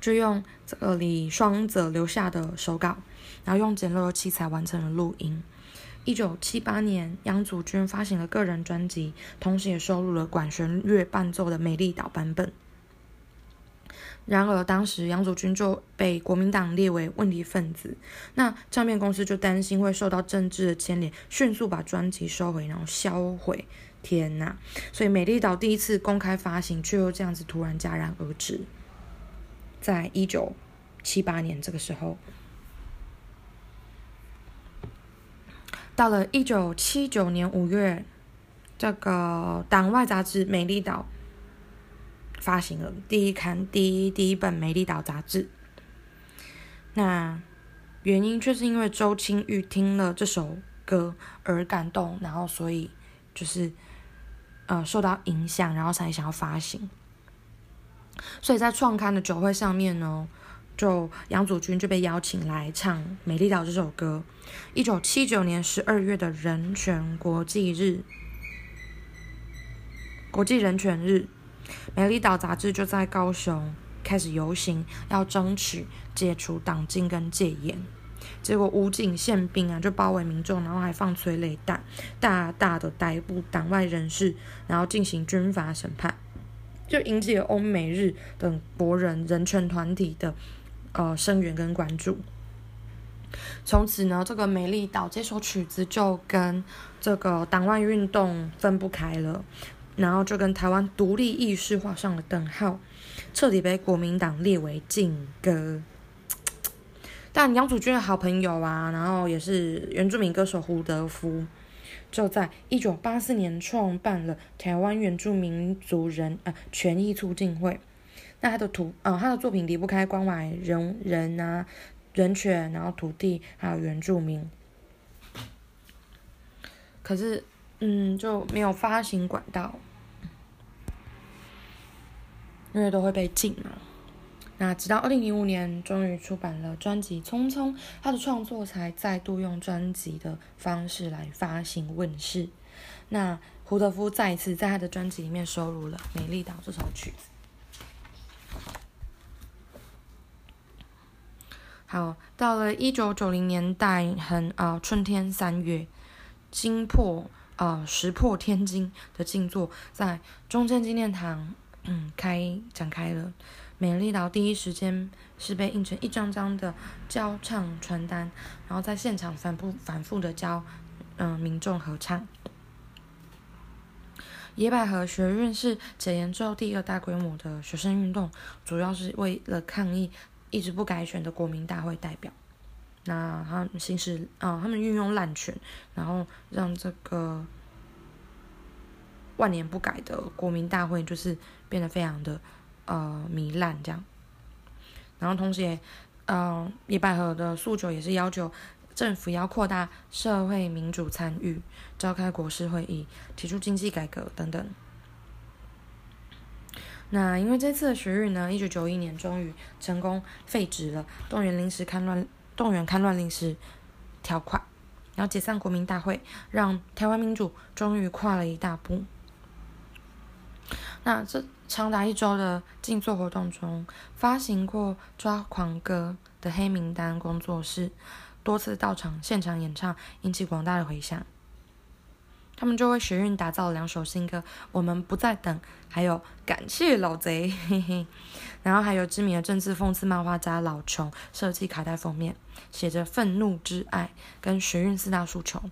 就用这个李双泽留下的手稿，然后用简陋的器材完成了录音。一九七八年，杨祖君发行了个人专辑，同时也收录了管弦乐伴奏的《美丽岛》版本。然而，当时杨祖君就被国民党列为问题分子，那唱片公司就担心会受到政治的牵连，迅速把专辑收回，然后销毁。天呐！所以《美丽岛》第一次公开发行，却又这样子突然戛然而止。在一九七八年这个时候。到了一九七九年五月，这个党外杂志《美丽岛》发行了第一刊第一第一本《美丽岛》杂志。那原因却是因为周清玉听了这首歌而感动，然后所以就是呃受到影响，然后才想要发行。所以在创刊的酒会上面呢。就杨祖君就被邀请来唱《美丽岛》这首歌。一九七九年十二月的人权国际日，国际人权日，《美丽岛》杂志就在高雄开始游行，要争取解除党禁跟戒严。结果武警宪兵啊就包围民众，然后还放催泪弹，大大的逮捕党外人士，然后进行军法审判，就引起了欧美日等国人人权团体的。呃，声援跟关注。从此呢，这个《美丽岛》这首曲子就跟这个党外运动分不开了，然后就跟台湾独立意识画上了等号，彻底被国民党列为禁歌。但杨祖君的好朋友啊，然后也是原住民歌手胡德夫，就在一九八四年创办了台湾原住民族人呃权益促进会。那他的图，呃，他的作品离不开关怀人人啊、人权，然后土地，还有原住民。可是，嗯，就没有发行管道，因为都会被禁嘛。那直到二零零五年，终于出版了专辑《匆匆》，他的创作才再度用专辑的方式来发行问世。那胡德夫再一次在他的专辑里面收录了《美丽岛》这首曲子。好，到了一九九零年代，很啊，春天三月，惊破啊，石破天惊的静坐在中正纪念堂，嗯，开展开了。美丽岛第一时间是被印成一张张的教唱传单，然后在现场反复反复的教，嗯，民众合唱。野百合学运是解严之后第二大规模的学生运动，主要是为了抗议。一直不改选的国民大会代表，那他行使啊，他们运用滥权，然后让这个万年不改的国民大会就是变得非常的呃糜烂这样。然后同时也，呃，李百合的诉求也是要求政府要扩大社会民主参与，召开国事会议，提出经济改革等等。那因为这次的学运呢，一九九一年终于成功废止了动员临时戡乱、动员戡乱临时条款，然后解散国民大会，让台湾民主终于跨了一大步。那这长达一周的静坐活动中，发行过《抓狂歌》的黑名单工作室多次到场现场演唱，引起广大的回响。他们就为学运打造了两首新歌，《我们不再等》，还有《感谢老贼》，嘿嘿。然后还有知名的政治讽刺漫画家老琼设计卡带封面，写着“愤怒之爱”跟学运四大诉求。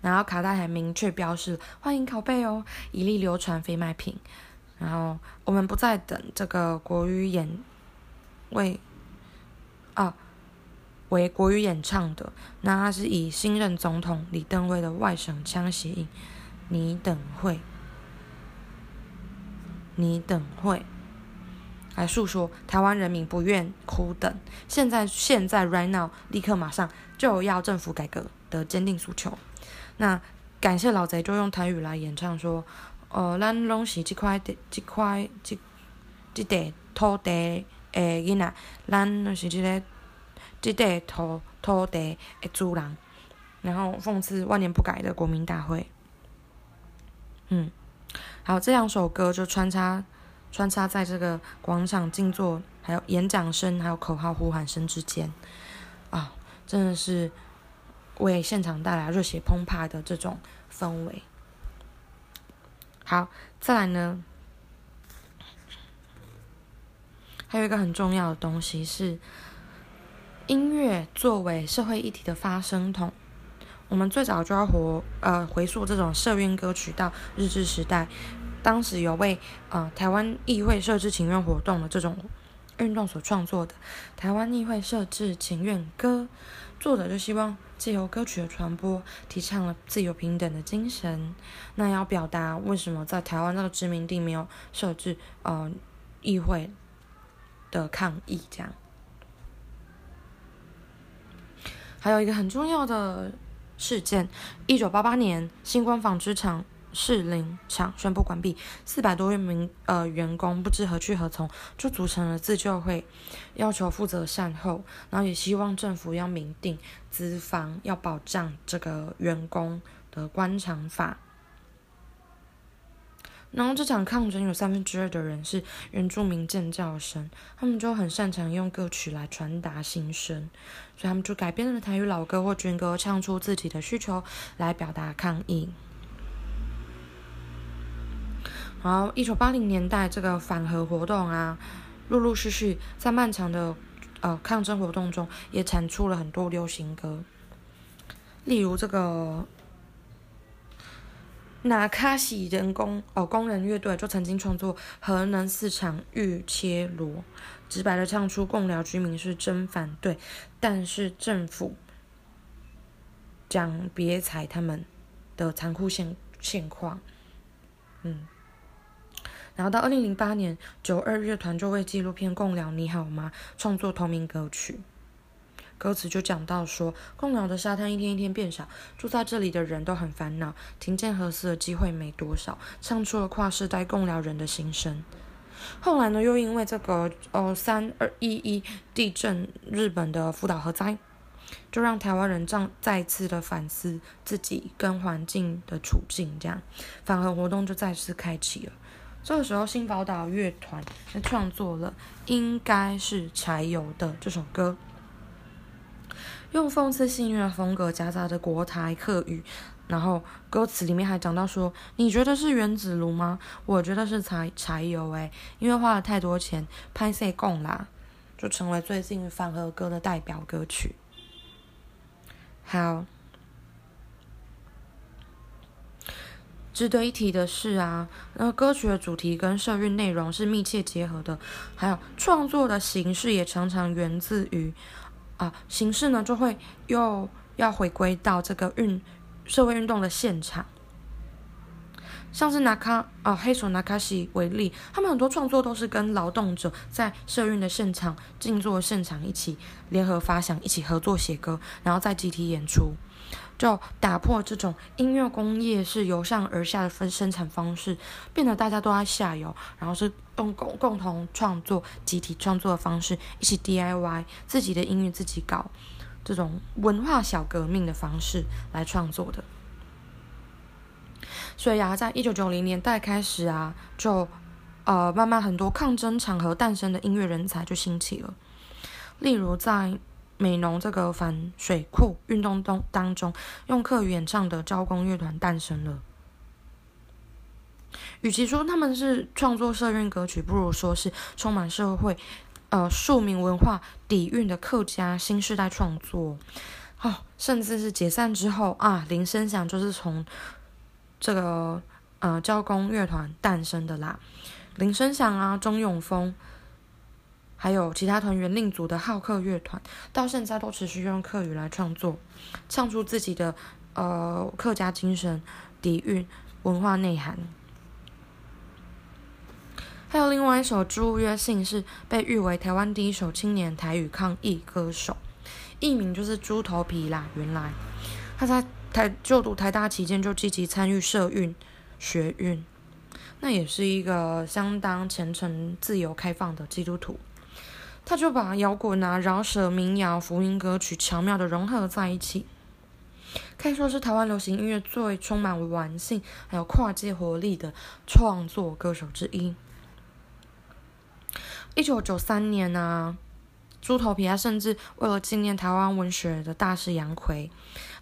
然后卡带还明确标示欢迎拷贝哦，一律流传非卖品。然后我们不再等这个国语演为啊。为国语演唱的，那他是以新任总统李登辉的外省腔谐音，你等会，你等会，来诉说台湾人民不愿苦等，现在现在 right now 立刻马上就要政府改革的坚定诉求。那感谢老贼就用台语来演唱说，呃，咱拢是这块地，这块这这块土地诶囡仔，咱是这个。这块土土地的主人，然后讽刺万年不改的国民大会。嗯，好，这两首歌就穿插穿插在这个广场静坐，还有演讲声，还有口号呼喊声之间，啊，真的是为现场带来热血澎湃的这种氛围。好，再来呢，还有一个很重要的东西是，音乐作为社会议题的发声筒。我们最早就要活呃回溯这种社运歌曲到日治时代，当时有为呃台湾议会设置请愿活动的这种运动所创作的台湾议会设置请愿歌，作者就希望借由歌曲的传播，提倡了自由平等的精神。那要表达为什么在台湾那个殖民地没有设置呃议会的抗议这样，还有一个很重要的。事件：一九八八年，新光纺织厂士林厂宣布关闭，四百多位名呃员工不知何去何从，就组成了自救会，要求负责善后，然后也希望政府要明定资方，要保障这个员工的官场法。然后这场抗争有三分之二的人是原住民建教生，他们就很擅长用歌曲来传达心声，所以他们就改编了台语老歌或军歌，唱出自己的需求来表达抗议。然后一九八零年代这个反核活动啊，陆陆续续在漫长的呃抗争活动中，也产出了很多流行歌，例如这个。那卡西人工哦工人乐队就曾经创作《核能四场玉切罗》，直白的唱出共寮居民是真反对，但是政府讲别踩他们的残酷现现况，嗯，然后到二零零八年九二乐团就为纪录片《共寮你好吗》创作同名歌曲。歌词就讲到说，共寮的沙滩一天一天变少，住在这里的人都很烦恼，听见合适的机会没多少，唱出了跨世代共寮人的心声。后来呢，又因为这个呃三二一一地震，日本的福岛核灾，就让台湾人再再次的反思自己跟环境的处境，这样反核活动就再次开启了。这个时候，新宝岛乐团就创作了应该是柴油的这首歌。用讽刺戏谑的风格夹杂着国台客语，然后歌词里面还讲到说：“你觉得是原子炉吗？我觉得是柴柴油诶，因为花了太多钱拍摄供啦，就成为最近反核歌的代表歌曲。”好，值得一提的是啊，那歌曲的主题跟社运内容是密切结合的，还有创作的形式也常常源自于。啊，形式呢就会又要回归到这个运社会运动的现场，像是拿卡啊黑手拿卡西为例，他们很多创作都是跟劳动者在社运的现场、静坐现场一起联合发想，一起合作写歌，然后再集体演出。就打破这种音乐工业是由上而下的分生产方式，变得大家都在下游，然后是用共共同创作、集体创作的方式，一起 DIY 自己的音乐自己搞，这种文化小革命的方式来创作的。所以啊，在一九九零年代开始啊，就呃慢慢很多抗争场合诞生的音乐人才就兴起了，例如在。美浓这个反水库运动中当中，用客语演唱的招工乐团诞生了。与其说他们是创作社运歌曲，不如说是充满社会、呃庶民文化底蕴的客家新时代创作。哦，甚至是解散之后啊，林声祥就是从这个呃交工乐团诞生的啦。林声祥啊，钟永峰。还有其他团员另组的好客乐团，到现在都持续用客语来创作，唱出自己的呃客家精神底蕴文化内涵。还有另外一首朱约信是被誉为台湾第一首青年台语抗议歌手，艺名就是猪头皮啦。原来他在台就读台大期间就积极参与社运学运，那也是一个相当虔诚、自由、开放的基督徒。他就把摇滚啊、饶舌、民谣、福音歌曲巧妙的融合在一起，可以说是台湾流行音乐最充满玩性还有跨界活力的创作歌手之一。一九九三年呢，猪头皮他甚至为了纪念台湾文学的大师杨奎，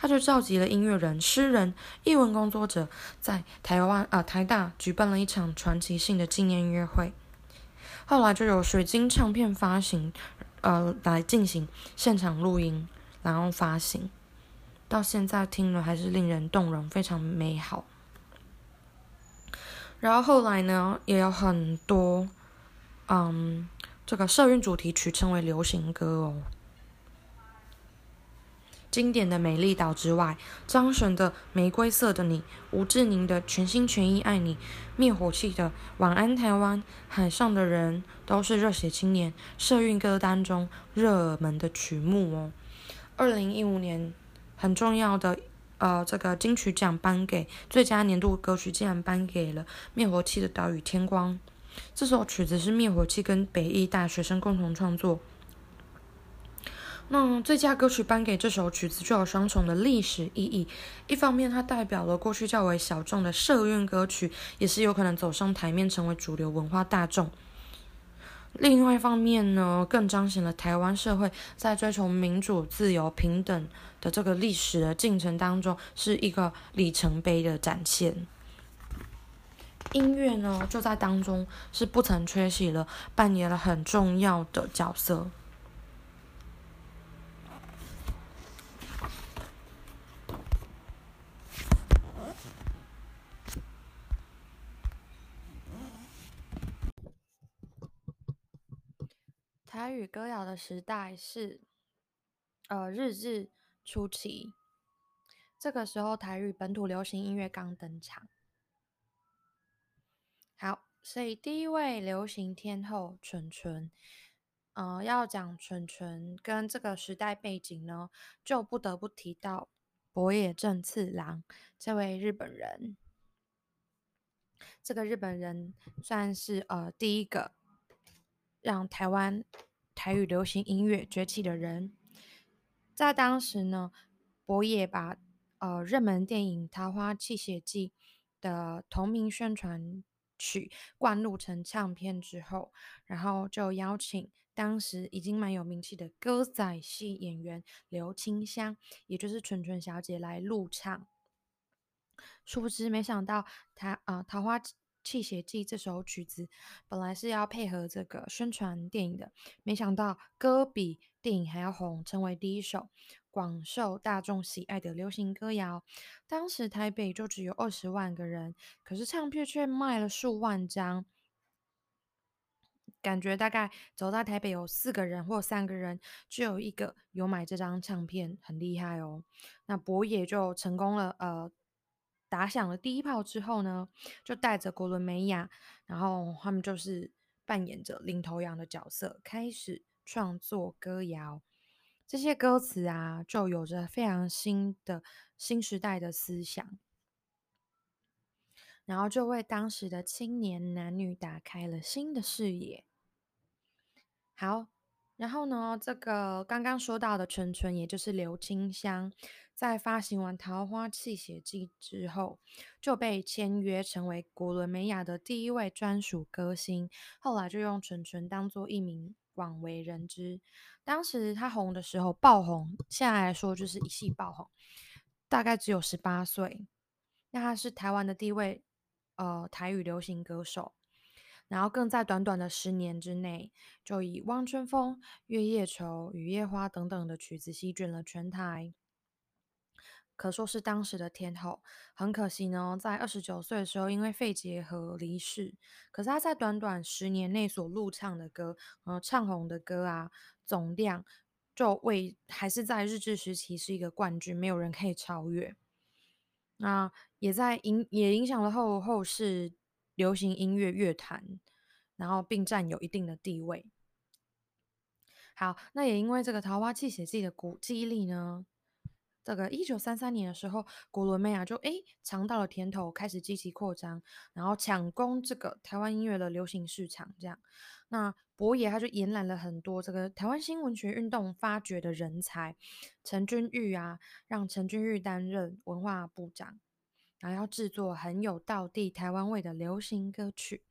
他就召集了音乐人、诗人、译文工作者，在台湾啊台大举办了一场传奇性的纪念音乐会。后来就有水晶唱片发行，呃，来进行现场录音，然后发行。到现在听了还是令人动容，非常美好。然后后来呢，也有很多，嗯，这个社运主题曲称为流行歌哦。经典的《美丽岛》之外，张悬的《玫瑰色的你》，吴志宁的《全心全意爱你》，灭火器的《晚安台湾》，海上的人都是热血青年社运歌单中热门的曲目哦。二零一五年很重要的呃这个金曲奖颁给最佳年度歌曲，竟然颁给了灭火器的《岛屿天光》。这首曲子是灭火器跟北艺大学生共同创作。那最佳歌曲颁给这首曲子，就有双重的历史意义。一方面，它代表了过去较为小众的社运歌曲，也是有可能走上台面，成为主流文化大众。另外一方面呢，更彰显了台湾社会在追求民主、自由、平等的这个历史的进程当中，是一个里程碑的展现。音乐呢，就在当中是不曾缺席了，扮演了很重要的角色。台语歌谣的时代是，呃，日治初期。这个时候，台语本土流行音乐刚登场。好，所以第一位流行天后纯纯，呃，要讲纯纯跟这个时代背景呢，就不得不提到博野正次郎这位日本人。这个日本人算是呃第一个让台湾。台语流行音乐崛起的人，在当时呢，博野把呃热门电影《桃花泣血记》的同名宣传曲灌录成唱片之后，然后就邀请当时已经蛮有名气的歌仔戏演员刘清香，也就是纯纯小姐来录唱。殊不知，没想到他啊，《桃花》。《泣血记》这首曲子本来是要配合这个宣传电影的，没想到歌比电影还要红，成为第一首广受大众喜爱的流行歌谣。当时台北就只有二十万个人，可是唱片却卖了数万张，感觉大概走到台北有四个人或三个人，就有一个有买这张唱片，很厉害哦。那博野就成功了，呃。打响了第一炮之后呢，就带着国伦美雅，然后他们就是扮演着领头羊的角色，开始创作歌谣。这些歌词啊，就有着非常新的新时代的思想，然后就为当时的青年男女打开了新的视野。好。然后呢，这个刚刚说到的纯纯，也就是刘清香，在发行完《桃花泣血记》之后，就被签约成为古伦美雅的第一位专属歌星。后来就用纯纯当做艺名广为人知。当时他红的时候爆红，现在来说就是一系爆红，大概只有十八岁。那他是台湾的第一位呃台语流行歌手。然后更在短短的十年之内，就以《望春风》《月夜愁》《雨夜花》等等的曲子席卷了全台，可说是当时的天后。很可惜呢，在二十九岁的时候因为肺结核离世。可是他在短短十年内所录唱的歌，呃，唱红的歌啊，总量就为还是在日治时期是一个冠军，没有人可以超越。那也在影也影响了后后世。流行音乐乐坛，然后并占有一定的地位。好，那也因为这个《桃花泣血记》的鼓记忆力呢，这个一九三三年的时候，古伦美亚就诶尝到了甜头，开始积极扩张，然后抢攻这个台湾音乐的流行市场。这样，那博野他就延揽了很多这个台湾新文学运动发掘的人才，陈君玉啊，让陈君玉担任文化部长，然后要制作很有道地台湾味的流行歌曲。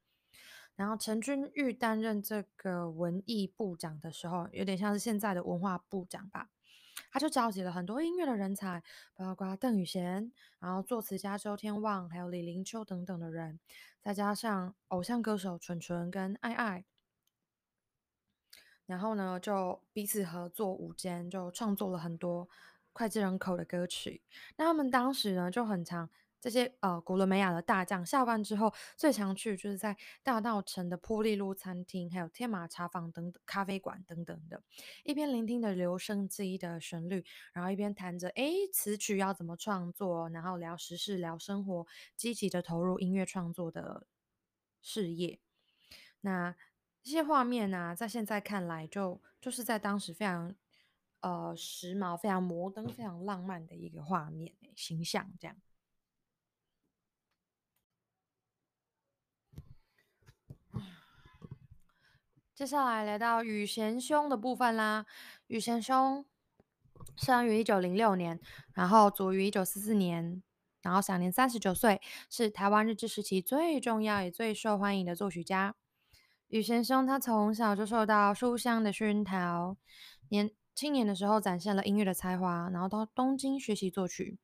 然后陈君玉担任这个文艺部长的时候，有点像是现在的文化部长吧。他就召集了很多音乐的人才，包括邓宇贤，然后作词家周天旺，还有李林秋等等的人，再加上偶像歌手纯纯跟爱爱，然后呢就彼此合作无间，就创作了很多脍炙人口的歌曲。那他们当时呢就很常。这些呃，古伦美亚的大将下班之后，最常去就是在大道城的波利路餐厅，还有天马茶坊等等咖啡馆等等的，一边聆听着留声机的旋律，然后一边谈着哎词曲要怎么创作，然后聊时事、聊生活，积极的投入音乐创作的事业。那这些画面呢，在现在看来，就就是在当时非常呃时髦、非常摩登、非常浪漫的一个画面形象，这样。接下来来到羽贤兄的部分啦。羽贤兄生于一九零六年，然后卒于一九四四年，然后享年三十九岁，是台湾日治时期最重要也最受欢迎的作曲家。羽贤兄他从小就受到书香的熏陶，年青年的时候展现了音乐的才华，然后到东京学习作曲。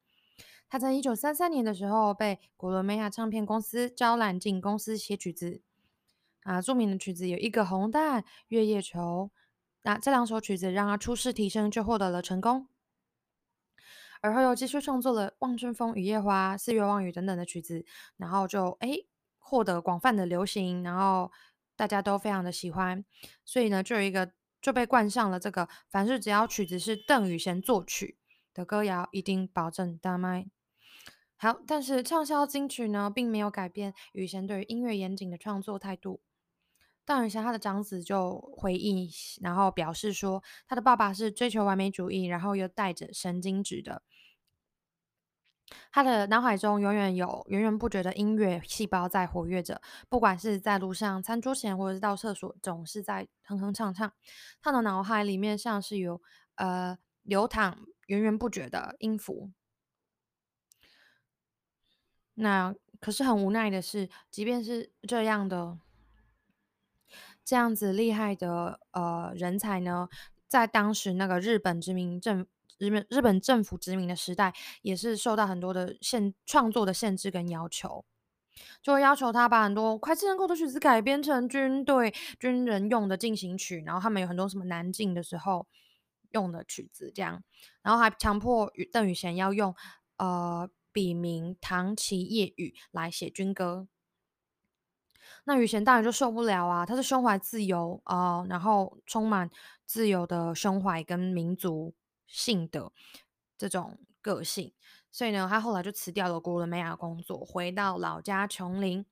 他在一九三三年的时候被古伦美亚唱片公司招揽进公司写曲子。啊，著名的曲子有一个红蛋、月夜愁，那这两首曲子让他初试提升，就获得了成功。而后又继续创作了《望春风》《雨夜花》《四月望雨》等等的曲子，然后就哎获得广泛的流行，然后大家都非常的喜欢，所以呢，就有一个就被冠上了这个凡是只要曲子是邓雨贤作曲的歌谣，一定保证大卖。好，但是畅销金曲呢，并没有改变雨贤对于音乐严谨的创作态度。邓宇贤他的长子就回忆，然后表示说，他的爸爸是追求完美主义，然后又带着神经质的，他的脑海中永远有源源不绝的音乐细胞在活跃着，不管是在路上、餐桌前，或者是到厕所，总是在哼哼唱唱。他的脑海里面像是有呃流淌源源不绝的音符。那可是很无奈的是，即便是这样的。这样子厉害的呃人才呢，在当时那个日本殖民政日本日本政府殖民的时代，也是受到很多的限创作的限制跟要求，就会要求他把很多脍炙人口的曲子改编成军队军人用的进行曲，然后他们有很多什么南进的时候用的曲子这样，然后还强迫邓宇贤要用呃笔名唐崎夜雨来写军歌。那羽贤当然就受不了啊！他是胸怀自由啊，然后充满自由的胸怀跟民族性的这种个性，所以呢，他后来就辞掉了古伦美亚工作，回到老家琼林，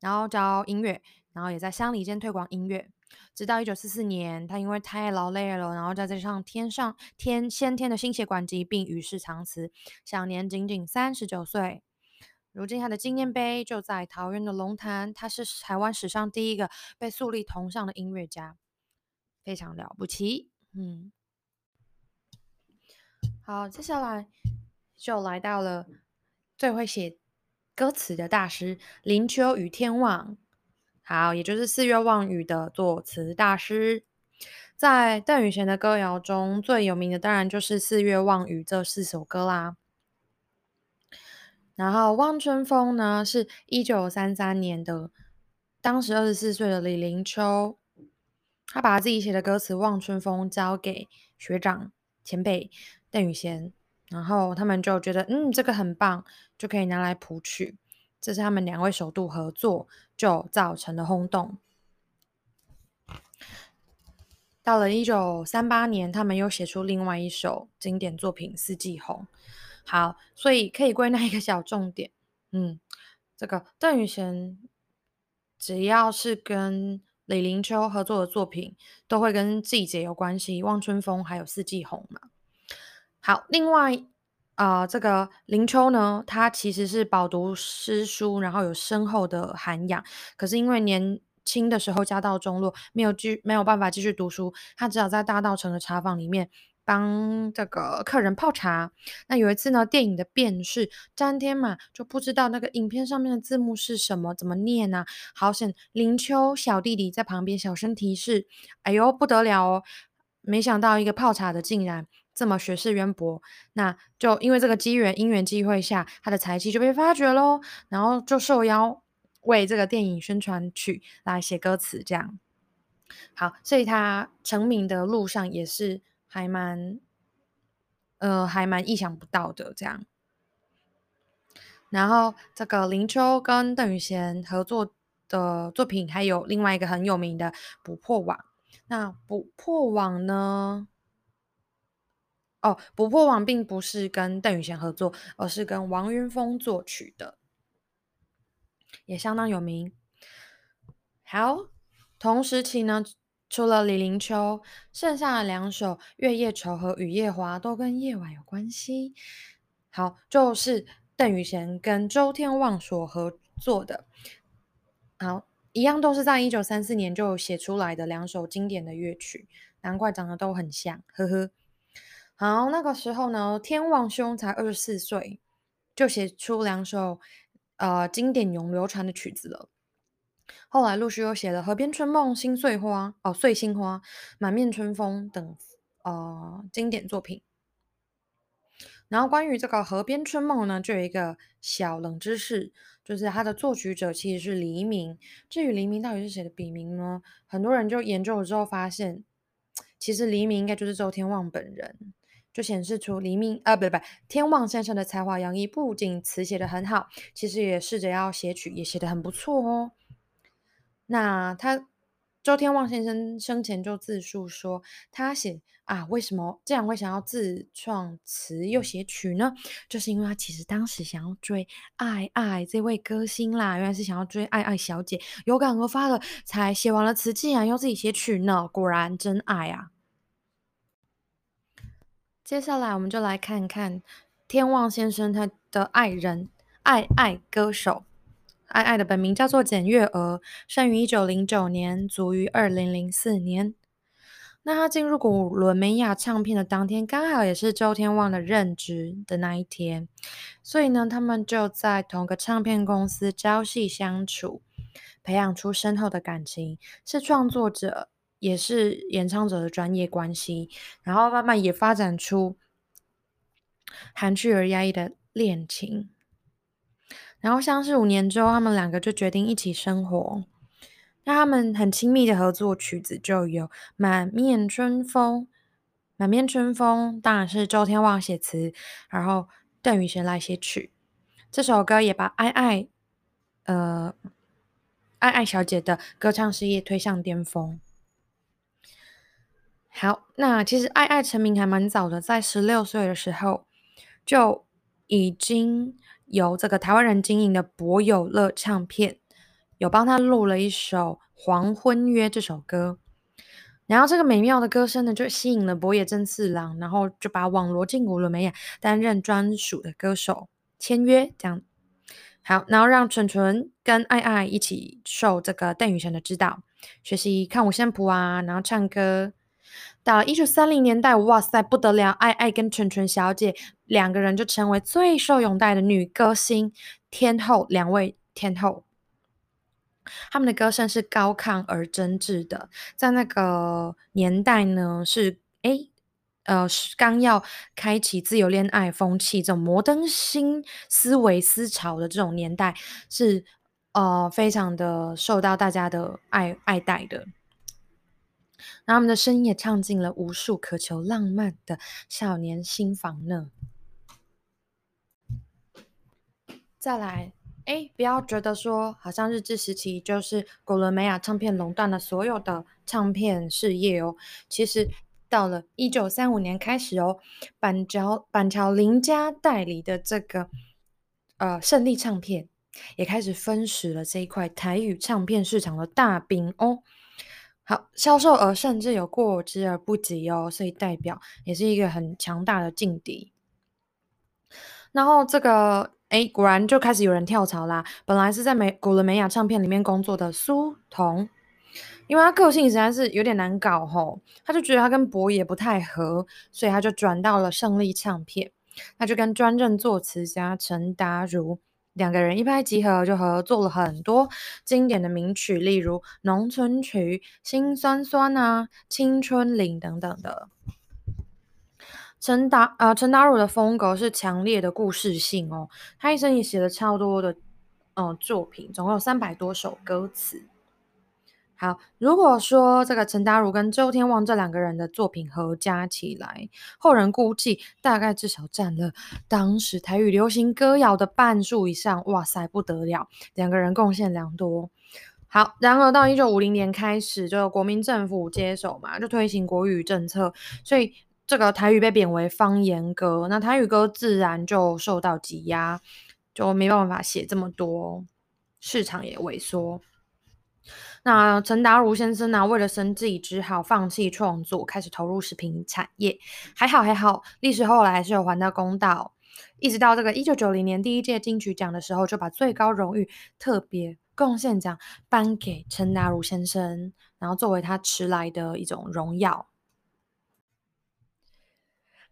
然后教音乐，然后也在乡里间推广音乐。直到一九四四年，他因为太劳累了，然后再加上天上天先天的心血管疾病，与世长辞，享年仅仅三十九岁。如今他的纪念碑就在桃园的龙潭，他是台湾史上第一个被树立铜像的音乐家，非常了不起。嗯，好，接下来就来到了最会写歌词的大师林秋雨天望，好，也就是四月望雨的作词大师。在邓雨贤的歌谣中最有名的，当然就是四月望雨这四首歌啦。然后《望春风》呢，是一九三三年的，当时二十四岁的李林秋，他把自己写的歌词《望春风》交给学长前辈邓宇贤，然后他们就觉得，嗯，这个很棒，就可以拿来谱曲。这是他们两位首度合作，就造成的轰动。到了一九三八年，他们又写出另外一首经典作品《四季红》。好，所以可以归纳一个小重点，嗯，这个邓宇贤只要是跟李林秋合作的作品，都会跟季节有关系，《望春风》还有《四季红》嘛。好，另外啊，这个林秋呢，他其实是饱读诗书，然后有深厚的涵养，可是因为年轻的时候家道中落，没有继没有办法继续读书，他只好在大道城的茶坊里面帮这个客人泡茶。那有一次呢，电影的辨识，詹天嘛就不知道那个影片上面的字幕是什么，怎么念呢？好险，林秋小弟弟在旁边小声提示。哎呦，不得了哦！没想到一个泡茶的竟然。这么学识渊博，那就因为这个机缘因缘际会下，他的才气就被发掘喽，然后就受邀为这个电影宣传曲来写歌词，这样。好，所以他成名的路上也是还蛮，呃，还蛮意想不到的这样。然后这个林秋跟邓宇贤合作的作品，还有另外一个很有名的《捕破网》。那《捕破网》呢？哦，《捕破网》并不是跟邓宇贤合作，而是跟王云峰作曲的，也相当有名。好，同时期呢，除了李林秋，剩下的两首《月夜愁》和《雨夜花》都跟夜晚有关系。好，就是邓雨贤跟周天旺所合作的。好，一样都是在一九三四年就写出来的两首经典的乐曲，难怪长得都很像，呵呵。好，那个时候呢，天王兄才二十四岁，就写出两首呃经典永流传的曲子了。后来陆续又写了《河边春梦》《心碎花》哦，《碎心花》《满面春风》等呃经典作品。然后关于这个《河边春梦》呢，就有一个小冷知识，就是它的作曲者其实是黎明。至于黎明到底是谁的笔名呢？很多人就研究了之后发现，其实黎明应该就是周天旺本人。就显示出黎明啊，不不不，天旺先生的才华洋溢，不仅词写的很好，其实也试着要写曲，也写的很不错哦。那他周天旺先生生前就自述说，他写啊，为什么这样会想要自创词又写曲呢？就是因为他其实当时想要追爱爱这位歌星啦，原来是想要追爱爱小姐，有感而发了，才写完了词，竟然要自己写曲呢，果然真爱啊！接下来，我们就来看看天旺先生他的爱人爱爱歌手爱爱的本名叫做简月娥，生于一九零九年，卒于二零零四年。那他进入古伦美亚唱片的当天，刚好也是周天旺的任职的那一天，所以呢，他们就在同个唱片公司朝夕相处，培养出深厚的感情，是创作者。也是演唱者的专业关系，然后慢慢也发展出含蓄而压抑的恋情。然后相识五年之后，他们两个就决定一起生活。那他们很亲密的合作曲子就有《满面春风》。《满面春风》当然是周天旺写词，然后邓宇贤来写曲。这首歌也把爱爱，呃，爱爱小姐的歌唱事业推向巅峰。好，那其实爱爱成名还蛮早的，在十六岁的时候就已经由这个台湾人经营的博友乐唱片，有帮他录了一首《黄昏约》这首歌，然后这个美妙的歌声呢，就吸引了博野正次郎，然后就把网罗进古伦美亚担任专属的歌手，签约这样。好，然后让纯纯跟爱爱一起受这个邓宇贤的指导，学习看五线谱啊，然后唱歌。到了一九三零年代，哇塞，不得了！爱爱跟纯纯小姐两个人就成为最受拥戴的女歌星天后，两位天后。他们的歌声是高亢而真挚的，在那个年代呢，是诶呃，刚要开启自由恋爱风气，这种摩登新思维思潮的这种年代，是呃非常的受到大家的爱爱戴的。那他们的声音也唱进了无数渴求浪漫的少年心房呢。再来，哎，不要觉得说好像日治时期就是古伦美亚唱片垄断了所有的唱片事业哦。其实到了一九三五年开始哦，板桥板桥林家代理的这个呃胜利唱片也开始分食了这一块台语唱片市场的大饼哦。好，销售额甚至有过之而不及哦，所以代表也是一个很强大的劲敌。然后这个哎，果然就开始有人跳槽啦。本来是在美古伦美亚唱片里面工作的苏童，因为他个性实在是有点难搞吼，他就觉得他跟博野不太合，所以他就转到了胜利唱片。他就跟专任作词家陈达如两个人一拍即合，就合作了很多经典的名曲，例如《农村曲》《心酸酸》啊，《青春岭》等等的。陈达呃，陈达儒的风格是强烈的故事性哦。他一生也写了超多的呃作品，总共有三百多首歌词。好，如果说这个陈达儒跟周天旺这两个人的作品合加起来，后人估计大概至少占了当时台语流行歌谣的半数以上。哇塞，不得了，两个人贡献良多。好，然而到一九五零年开始，就国民政府接手嘛，就推行国语政策，所以。这个台语被贬为方言歌，那台语歌自然就受到挤压，就没办法写这么多，市场也萎缩。那陈达如先生呢，为了生计，只好放弃创作，开始投入食品产业。还好还好，历史后来还是有还到公道。一直到这个一九九零年第一届金曲奖的时候，就把最高荣誉特别贡献奖颁给陈达如先生，然后作为他迟来的一种荣耀。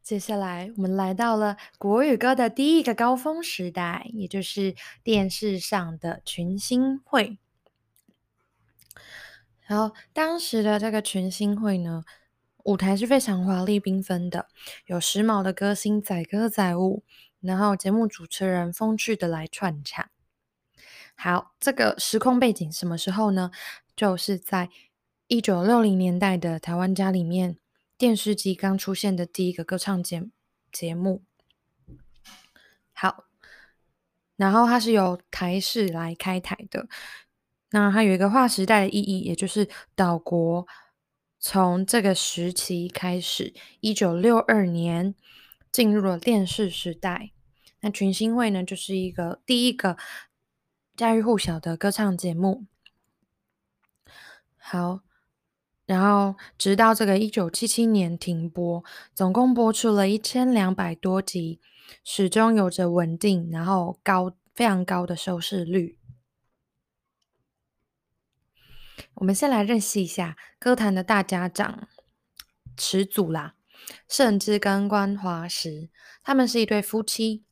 接下来，我们来到了国语歌的第一个高峰时代，也就是电视上的群星会。然后，当时的这个群星会呢，舞台是非常华丽缤纷的，有时髦的歌星载歌载舞，然后节目主持人风趣的来串场。好，这个时空背景什么时候呢？就是在一九六零年代的台湾家里面。电视机刚出现的第一个歌唱节节目，好，然后它是由台视来开台的，那它有一个划时代的意义，也就是岛国从这个时期开始，一九六二年进入了电视时代。那群星会呢，就是一个第一个家喻户晓的歌唱节目。好。然后，直到这个一九七七年停播，总共播出了一千两百多集，始终有着稳定然后高非常高的收视率。我们先来认识一下歌坛的大家长始祖啦，盛至跟关华时，他们是一对夫妻。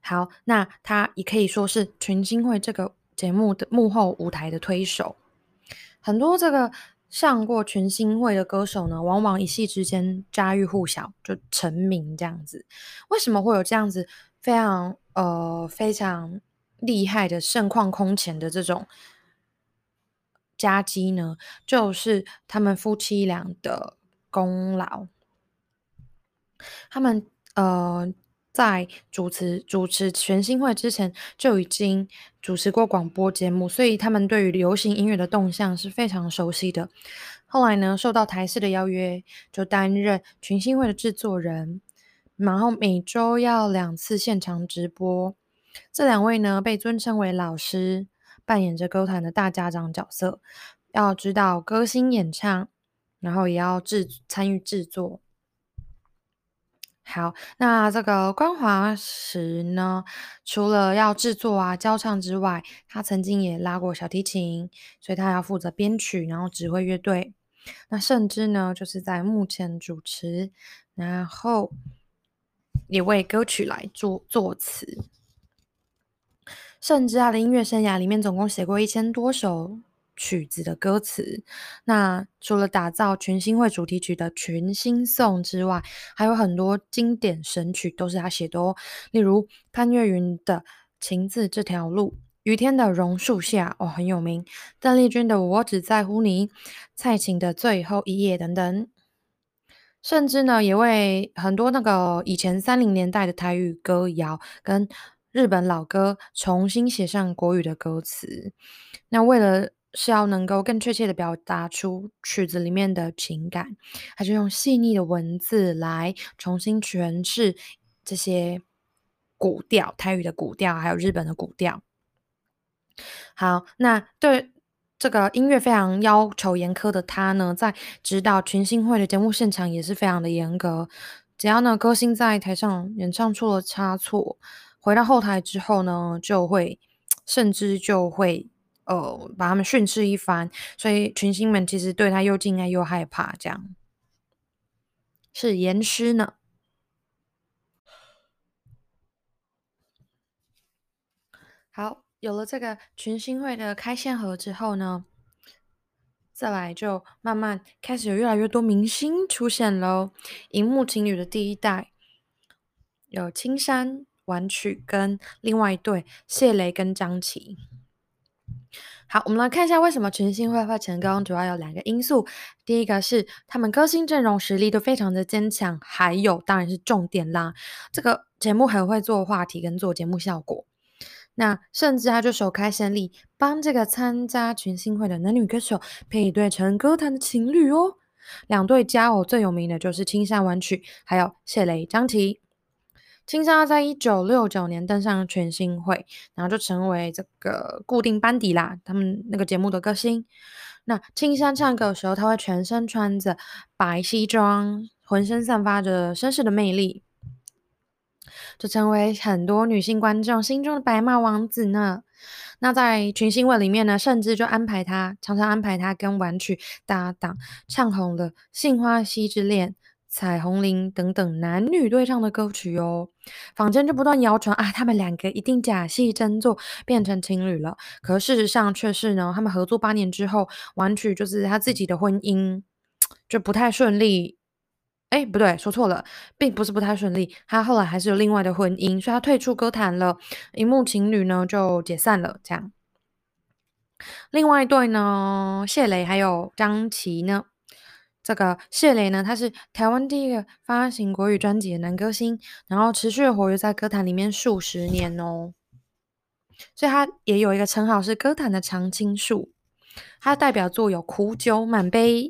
好，那他也可以说是群星会这个节目的幕后舞台的推手。很多这个上过群星会的歌手呢，往往一夕之间家喻户晓，就成名这样子。为什么会有这样子非常呃非常厉害的盛况空前的这种佳绩呢？就是他们夫妻俩的功劳。他们呃。在主持主持全新会之前，就已经主持过广播节目，所以他们对于流行音乐的动向是非常熟悉的。后来呢，受到台视的邀约，就担任群星会的制作人，然后每周要两次现场直播。这两位呢，被尊称为老师，扮演着歌坛的大家长角色，要指导歌星演唱，然后也要制参与制作。好，那这个关华石呢，除了要制作啊、教唱之外，他曾经也拉过小提琴，所以他要负责编曲，然后指挥乐队。那甚至呢，就是在幕前主持，然后也为歌曲来做作词。甚至他的音乐生涯里面，总共写过一千多首。曲子的歌词，那除了打造群星会主题曲的群星颂之外，还有很多经典神曲都是他写的哦。例如潘越云的《情字这条路》，雨天的榕树下哦很有名，邓丽君的《我只在乎你》，蔡琴的最后一页等等。甚至呢，也为很多那个以前三零年代的台语歌谣跟日本老歌重新写上国语的歌词。那为了是要能够更确切的表达出曲子里面的情感，他就用细腻的文字来重新诠释这些古调，台语的古调，还有日本的古调。好，那对这个音乐非常要求严苛的他呢，在指导群星会的节目现场也是非常的严格。只要呢歌星在台上演唱出了差错，回到后台之后呢，就会甚至就会呃把他们训斥一番，所以群星们其实对他又敬爱又害怕，这样是严师呢。好，有了这个群星会的开线盒之后呢，再来就慢慢开始有越来越多明星出现喽。荧幕情侣的第一代有青山玩曲跟另外一对谢雷跟张琪。好，我们来看一下为什么群星会会成功，主要有两个因素。第一个是他们歌星阵容实力都非常的坚强，还有当然是重点啦，这个节目很会做话题跟做节目效果。那甚至他就首开先例，帮这个参加群星会的男女歌手配一对成歌坛的情侣哦。两对佳偶最有名的就是青山玩曲，还有谢雷张琪。青山在一九六九年登上群星会，然后就成为这个固定班底啦，他们那个节目的歌星。那青山唱歌的时候，他会全身穿着白西装，浑身散发着绅士的魅力。就成为很多女性观众心中的白马王子呢。那在群星会里面呢，甚至就安排他，常常安排他跟婉曲搭档，唱红了《杏花溪之恋》《彩虹铃》等等男女对唱的歌曲哦。坊间就不断谣传啊，他们两个一定假戏真做，变成情侣了。可事实上却是呢，他们合作八年之后，完曲就是他自己的婚姻就不太顺利。哎，不对，说错了，并不是不太顺利。他后来还是有另外的婚姻，所以他退出歌坛了。荧幕情侣呢就解散了。这样，另外一对呢，谢雷还有张琪呢。这个谢磊呢，他是台湾第一个发行国语专辑的男歌星，然后持续活跃在歌坛里面数十年哦。所以他也有一个称号是歌坛的常青树。他的代表作有《苦酒满杯》。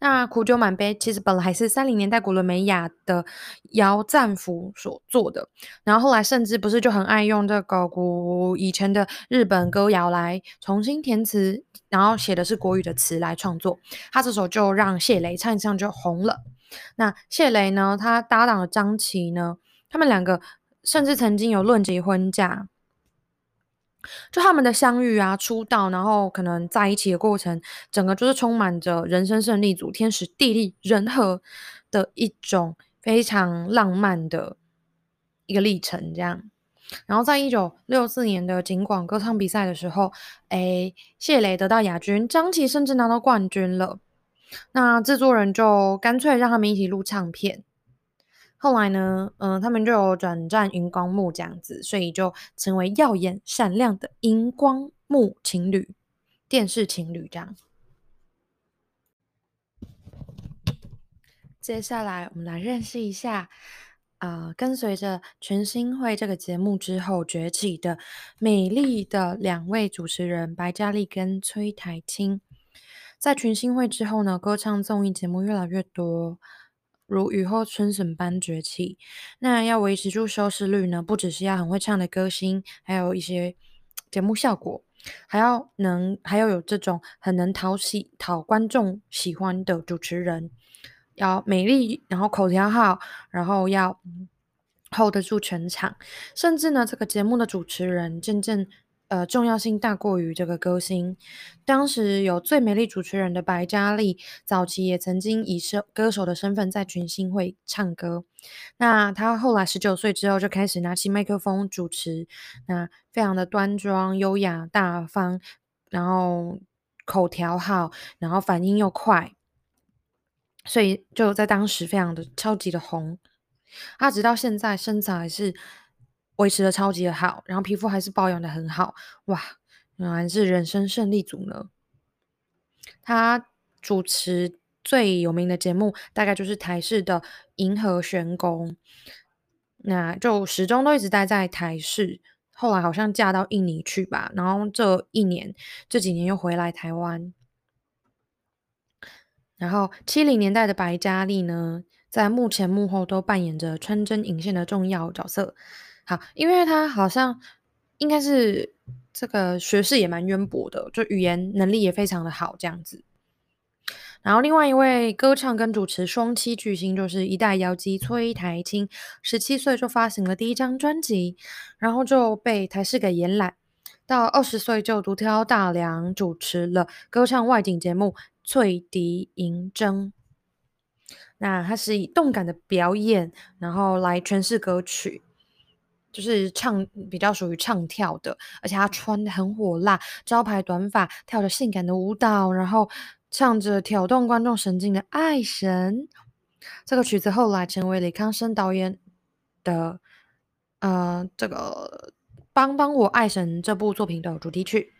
那苦酒满杯其实本来是三零年代古伦美亚的姚赞福所做的，然后后来甚至不是就很爱用这个古以前的日本歌谣来重新填词，然后写的是国语的词来创作。他这首就让谢雷唱一唱就红了。那谢雷呢，他搭档的张琪呢，他们两个甚至曾经有论及婚嫁。就他们的相遇啊，出道，然后可能在一起的过程，整个就是充满着人生胜利组、天时地利人和的一种非常浪漫的一个历程。这样，然后在一九六四年的景广歌唱比赛的时候，哎，谢磊得到亚军，张琪甚至拿到冠军了。那制作人就干脆让他们一起录唱片。后来呢，嗯，他们就有转战荧光幕这样子，所以就成为耀眼闪亮的荧光幕情侣、电视情侣这样。接下来我们来认识一下，啊，跟随着全新会这个节目之后崛起的美丽的两位主持人白嘉丽跟崔台青。在群星会之后呢，歌唱综艺节目越来越多。如雨后春笋般崛起。那要维持住收视率呢？不只是要很会唱的歌星，还有一些节目效果，还要能，还要有这种很能讨喜、讨观众喜欢的主持人，要美丽，然后口条好，然后要 hold 得住全场。甚至呢，这个节目的主持人真正。呃，重要性大过于这个歌星。当时有最美丽主持人的白嘉丽，早期也曾经以是歌手的身份在群星会唱歌。那她后来十九岁之后就开始拿起麦克风主持，那非常的端庄、优雅、大方，然后口条好，然后反应又快，所以就在当时非常的超级的红。她直到现在身材是。维持的超级的好，然后皮肤还是保养的很好，哇，原来是人生胜利组呢。他主持最有名的节目，大概就是台视的《银河玄宫》，那就始终都一直待在台视，后来好像嫁到印尼去吧，然后这一年这几年又回来台湾。然后七零年代的白嘉丽呢，在幕前幕后都扮演着穿针引线的重要角色。好，因为他好像应该是这个学识也蛮渊博的，就语言能力也非常的好这样子。然后另外一位歌唱跟主持双栖巨星就是一代妖姬崔台青，十七岁就发行了第一张专辑，然后就被台视给延揽，到二十岁就独挑大梁主持了歌唱外景节目《翠笛银筝》。那他是以动感的表演，然后来诠释歌曲，就是唱比较属于唱跳的，而且他穿的很火辣，招牌短发，跳着性感的舞蹈，然后。唱着挑动观众神经的《爱神》，这个曲子后来成为李康生导演的呃这个《帮帮我爱神》这部作品的主题曲。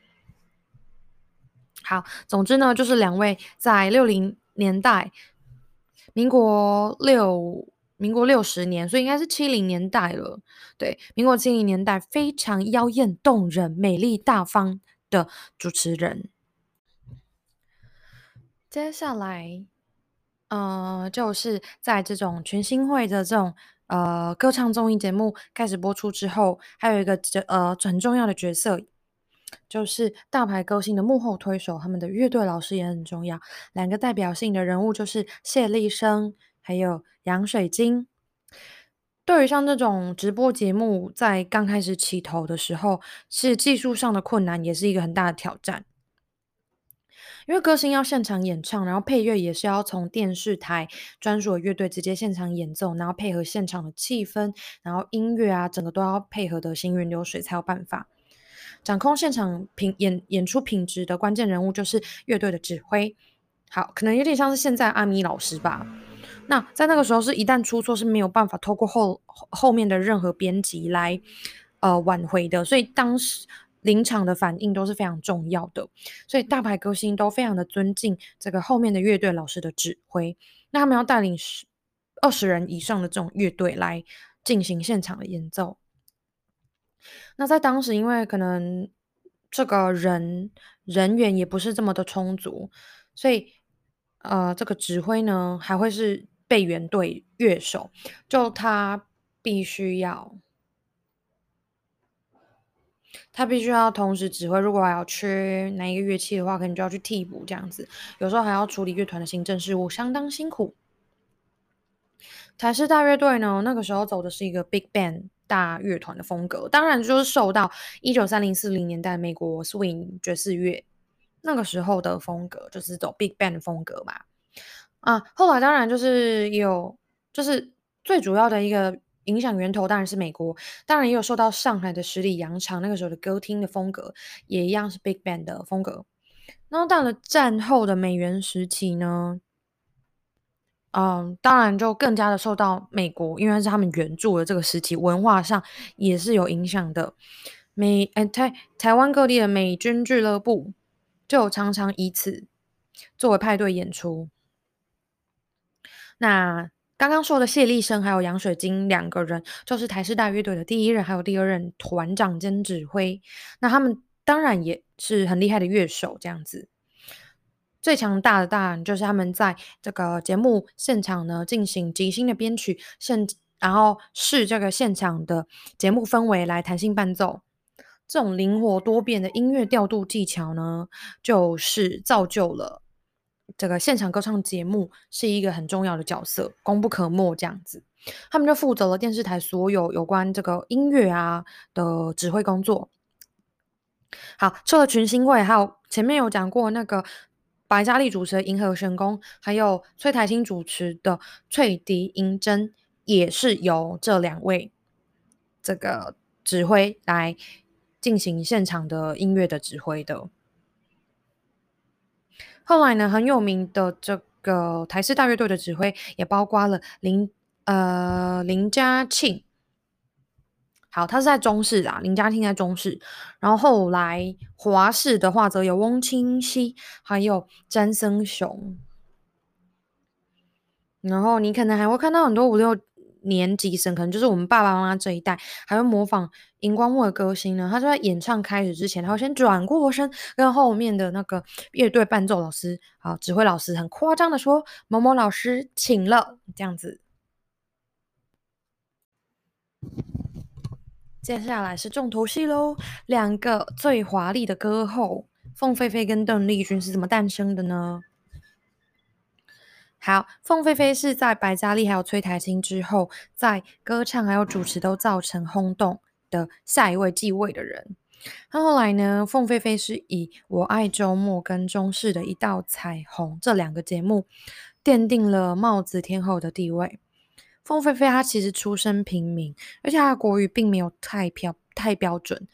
好，总之呢，就是两位在六零年代，民国六民国六十年，所以应该是七零年代了。对，民国七零年代非常妖艳动人、美丽大方的主持人。接下来，呃，就是在这种全新会的这种呃歌唱综艺节目开始播出之后，还有一个呃很重要的角色，就是大牌歌星的幕后推手，他们的乐队老师也很重要。两个代表性的人物就是谢立生还有杨水晶。对于像这种直播节目在刚开始起头的时候，是技术上的困难，也是一个很大的挑战。因为歌星要现场演唱，然后配乐也是要从电视台专属乐队直接现场演奏，然后配合现场的气氛，然后音乐啊，整个都要配合的行云流水才有办法。掌控现场品演演出品质的关键人物就是乐队的指挥。好，可能有点像是现在阿米老师吧。那在那个时候，是一旦出错是没有办法透过后后面的任何编辑来呃挽回的，所以当时。临场的反应都是非常重要的，所以大牌歌星都非常的尊敬这个后面的乐队老师的指挥。那他们要带领十二十人以上的这种乐队来进行现场的演奏。那在当时，因为可能这个人人员也不是这么的充足，所以呃，这个指挥呢还会是备援队乐手，就他必须要。他必须要同时指挥，如果还要缺哪一个乐器的话，可能就要去替补这样子。有时候还要处理乐团的行政事务，相当辛苦。台式大乐队呢，那个时候走的是一个 big band 大乐团的风格，当然就是受到一九三零四零年代美国 swing 爵士乐那个时候的风格，就是走 big band 的风格嘛。啊，后来当然就是有，就是最主要的一个。影响源头当然是美国，当然也有受到上海的十里洋场那个时候的歌厅的风格，也一样是 Big Band 的风格。然后到了战后的美元时期呢，嗯，当然就更加的受到美国，因为是他们援助的这个时期，文化上也是有影响的。美哎台台湾各地的美军俱乐部就常常以此作为派对演出。那。刚刚说的谢立生还有杨水晶两个人，就是台式大乐队的第一任还有第二任团长兼指挥。那他们当然也是很厉害的乐手，这样子。最强大的当然就是他们在这个节目现场呢进行即兴的编曲，现然后视这个现场的节目氛围来弹性伴奏。这种灵活多变的音乐调度技巧呢，就是造就了。这个现场歌唱节目是一个很重要的角色，功不可没。这样子，他们就负责了电视台所有有关这个音乐啊的指挥工作。好，除了群星会，还有前面有讲过那个白嘉丽主持的《银河神功》，还有崔台青主持的《翠笛银针》，也是由这两位这个指挥来进行现场的音乐的指挥的。后来呢，很有名的这个台式大乐队的指挥也包括了林呃林嘉庆，好，他是在中视啊，林嘉庆在中视，然后后来华视的话则有翁清溪，还有詹森雄，然后你可能还会看到很多五六。年级生可能就是我们爸爸妈妈这一代，还会模仿荧光幕的歌星呢。他就在演唱开始之前，他会先转过身，跟后面的那个乐队伴奏老师、好指挥老师很夸张的说：“某某老师请了。”这样子。接下来是重头戏喽，两个最华丽的歌后凤飞飞跟邓丽君是怎么诞生的呢？好，凤飞飞是在白嘉莉还有崔台青之后，在歌唱还有主持都造成轰动的下一位继位的人。那后来呢，凤飞飞是以《我爱周末》跟中视的一道彩虹这两个节目，奠定了帽子天后的地位。凤飞飞她其实出身平民，而且她的国语并没有太标太标准，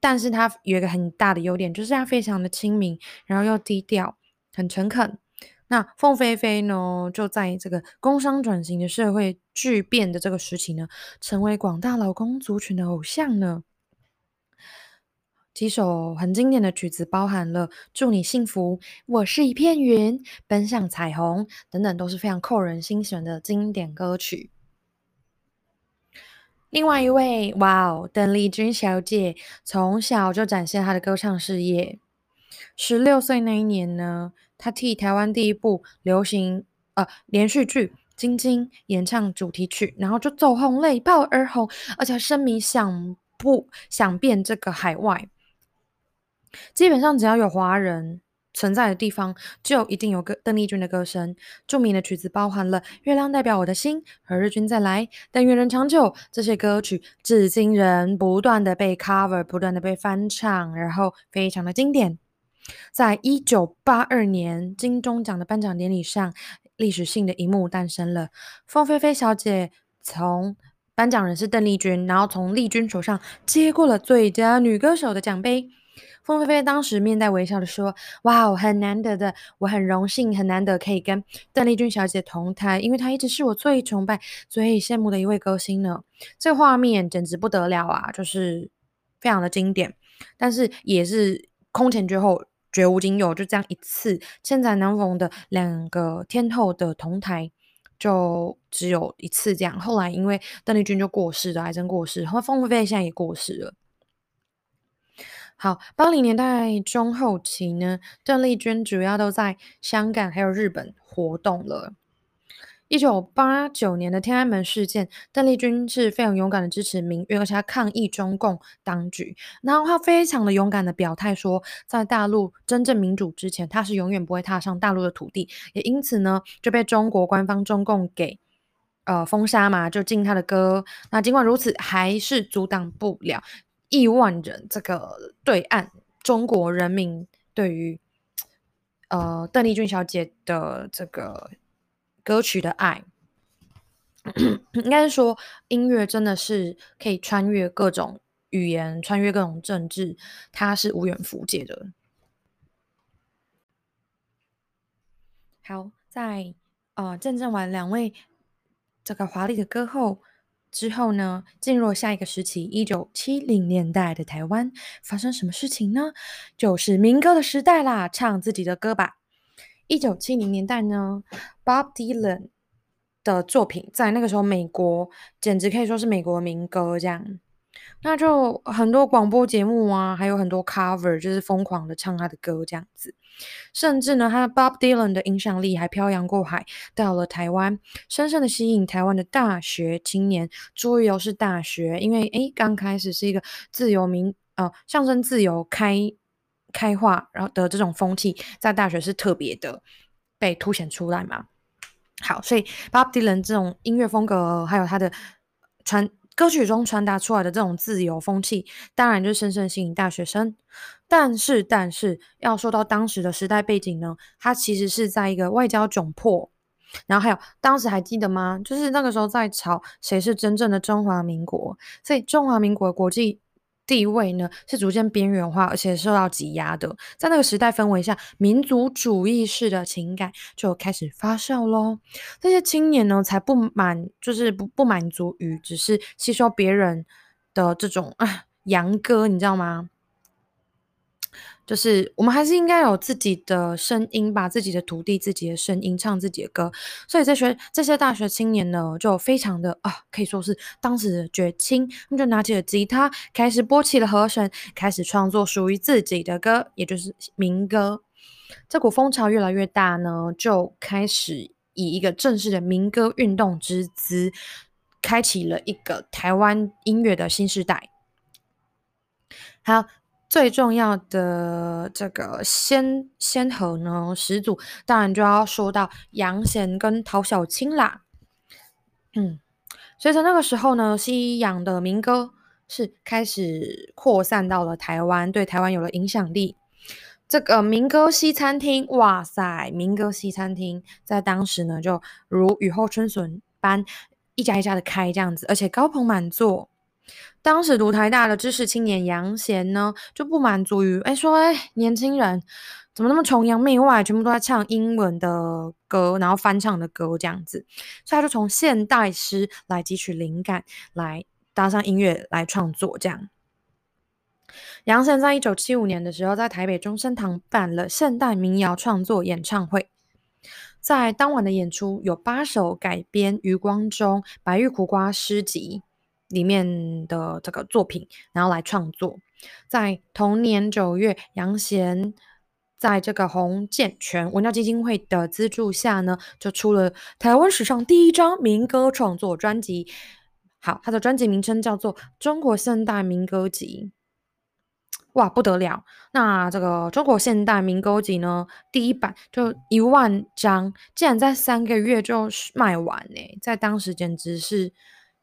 但是她有一个很大的优点，就是她非常的亲民，然后又低调，很诚恳。那凤飞飞呢，就在这个工商转型的社会巨变的这个时期呢，成为广大劳工族群的偶像呢。几首很经典的曲子，包含了《祝你幸福》《我是一片云》《奔向彩虹》等等，都是非常扣人心弦的经典歌曲。另外一位，哇哦，邓丽君小姐从小就展现她的歌唱事业。十六岁那一年呢，他替台湾第一部流行呃连续剧《晶晶》演唱主题曲，然后就走红，泪爆而红，而且声名响不响遍这个海外。基本上只要有华人存在的地方，就一定有个邓丽君的歌声。著名的曲子包含了《月亮代表我的心》和《日君再来》《但愿人长久》这些歌曲，至今仍不断的被 cover，不断的被翻唱，然后非常的经典。在一九八二年金钟奖的颁奖典礼上，历史性的一幕诞生了。凤飞飞小姐从颁奖人是邓丽君，然后从丽君手上接过了最佳女歌手的奖杯。凤飞飞当时面带微笑的说：“哇，很难得的，我很荣幸，很难得可以跟邓丽君小姐同台，因为她一直是我最崇拜、最羡慕的一位歌星呢。这画面简直不得了啊，就是非常的经典，但是也是空前绝后、绝无仅有，就这样一次千载难逢的两个天后的同台，就只有一次这样。后来因为邓丽君就过世了，癌症过世，然后凤飞飞现在也过世了。”好，八零年代中后期呢，邓丽君主要都在香港还有日本活动了。一九八九年的天安门事件，邓丽君是非常勇敢的支持民运，而且她抗议中共当局。然后她非常的勇敢的表态说，在大陆真正民主之前，她是永远不会踏上大陆的土地。也因此呢，就被中国官方中共给呃封杀嘛，就禁她的歌。那尽管如此，还是阻挡不了。亿万人，这个对岸中国人民对于呃邓丽君小姐的这个歌曲的爱，应该是说音乐真的是可以穿越各种语言，穿越各种政治，它是无远弗届的。好，在呃见证完两位这个华丽的歌后。之后呢，进入下一个时期，一九七零年代的台湾发生什么事情呢？就是民歌的时代啦，唱自己的歌吧。一九七零年代呢，Bob Dylan 的作品在那个时候美国简直可以说是美国民歌这样。那就很多广播节目啊，还有很多 cover，就是疯狂的唱他的歌这样子。甚至呢，他 Bob Dylan 的影响力还漂洋过海到了台湾，深深的吸引台湾的大学青年。注意哦，是大学，因为诶刚开始是一个自由民呃象征自由开开化，然后的这种风气，在大学是特别的被凸显出来嘛。好，所以 Bob Dylan 这种音乐风格，还有他的传。歌曲中传达出来的这种自由风气，当然就深深吸引大学生。但是，但是要说到当时的时代背景呢，它其实是在一个外交窘迫，然后还有当时还记得吗？就是那个时候在吵谁是真正的中华民国，所以中华民国国际。地位呢是逐渐边缘化，而且受到挤压的。在那个时代氛围下，民族主义式的情感就开始发酵喽。这些青年呢，才不满，就是不不满足于只是吸收别人的这种 啊洋哥，你知道吗？就是我们还是应该有自己的声音，把自己的土地、自己的声音唱自己的歌。所以这些这些大学青年呢，就非常的啊，可以说是当时的绝青。他们就拿起了吉他，开始拨起了和弦，开始创作属于自己的歌，也就是民歌。这股风潮越来越大呢，就开始以一个正式的民歌运动之姿，开启了一个台湾音乐的新时代。好。最重要的这个先先河呢，始祖当然就要说到杨贤跟陶小青啦。嗯，随着那个时候呢，西洋的民歌是开始扩散到了台湾，对台湾有了影响力。这个民歌西餐厅，哇塞，民歌西餐厅在当时呢，就如雨后春笋般一家一家的开这样子，而且高朋满座。当时读台大的知识青年杨贤呢，就不满足于哎说哎年轻人怎么那么崇洋媚外，全部都在唱英文的歌，然后翻唱的歌这样子，所以他就从现代诗来汲取灵感，来搭上音乐来创作这样。杨贤在一九七五年的时候，在台北中山堂办了现代民谣创作演唱会，在当晚的演出有八首改编余光中《白玉苦瓜》诗集。里面的这个作品，然后来创作。在同年九月，杨贤在这个洪建全文教基金会的资助下呢，就出了台湾史上第一张民歌创作专辑。好，他的专辑名称叫做《中国现代民歌集》。哇，不得了！那这个《中国现代民歌集》呢，第一版就一万张，竟然在三个月就卖完呢，在当时简直是。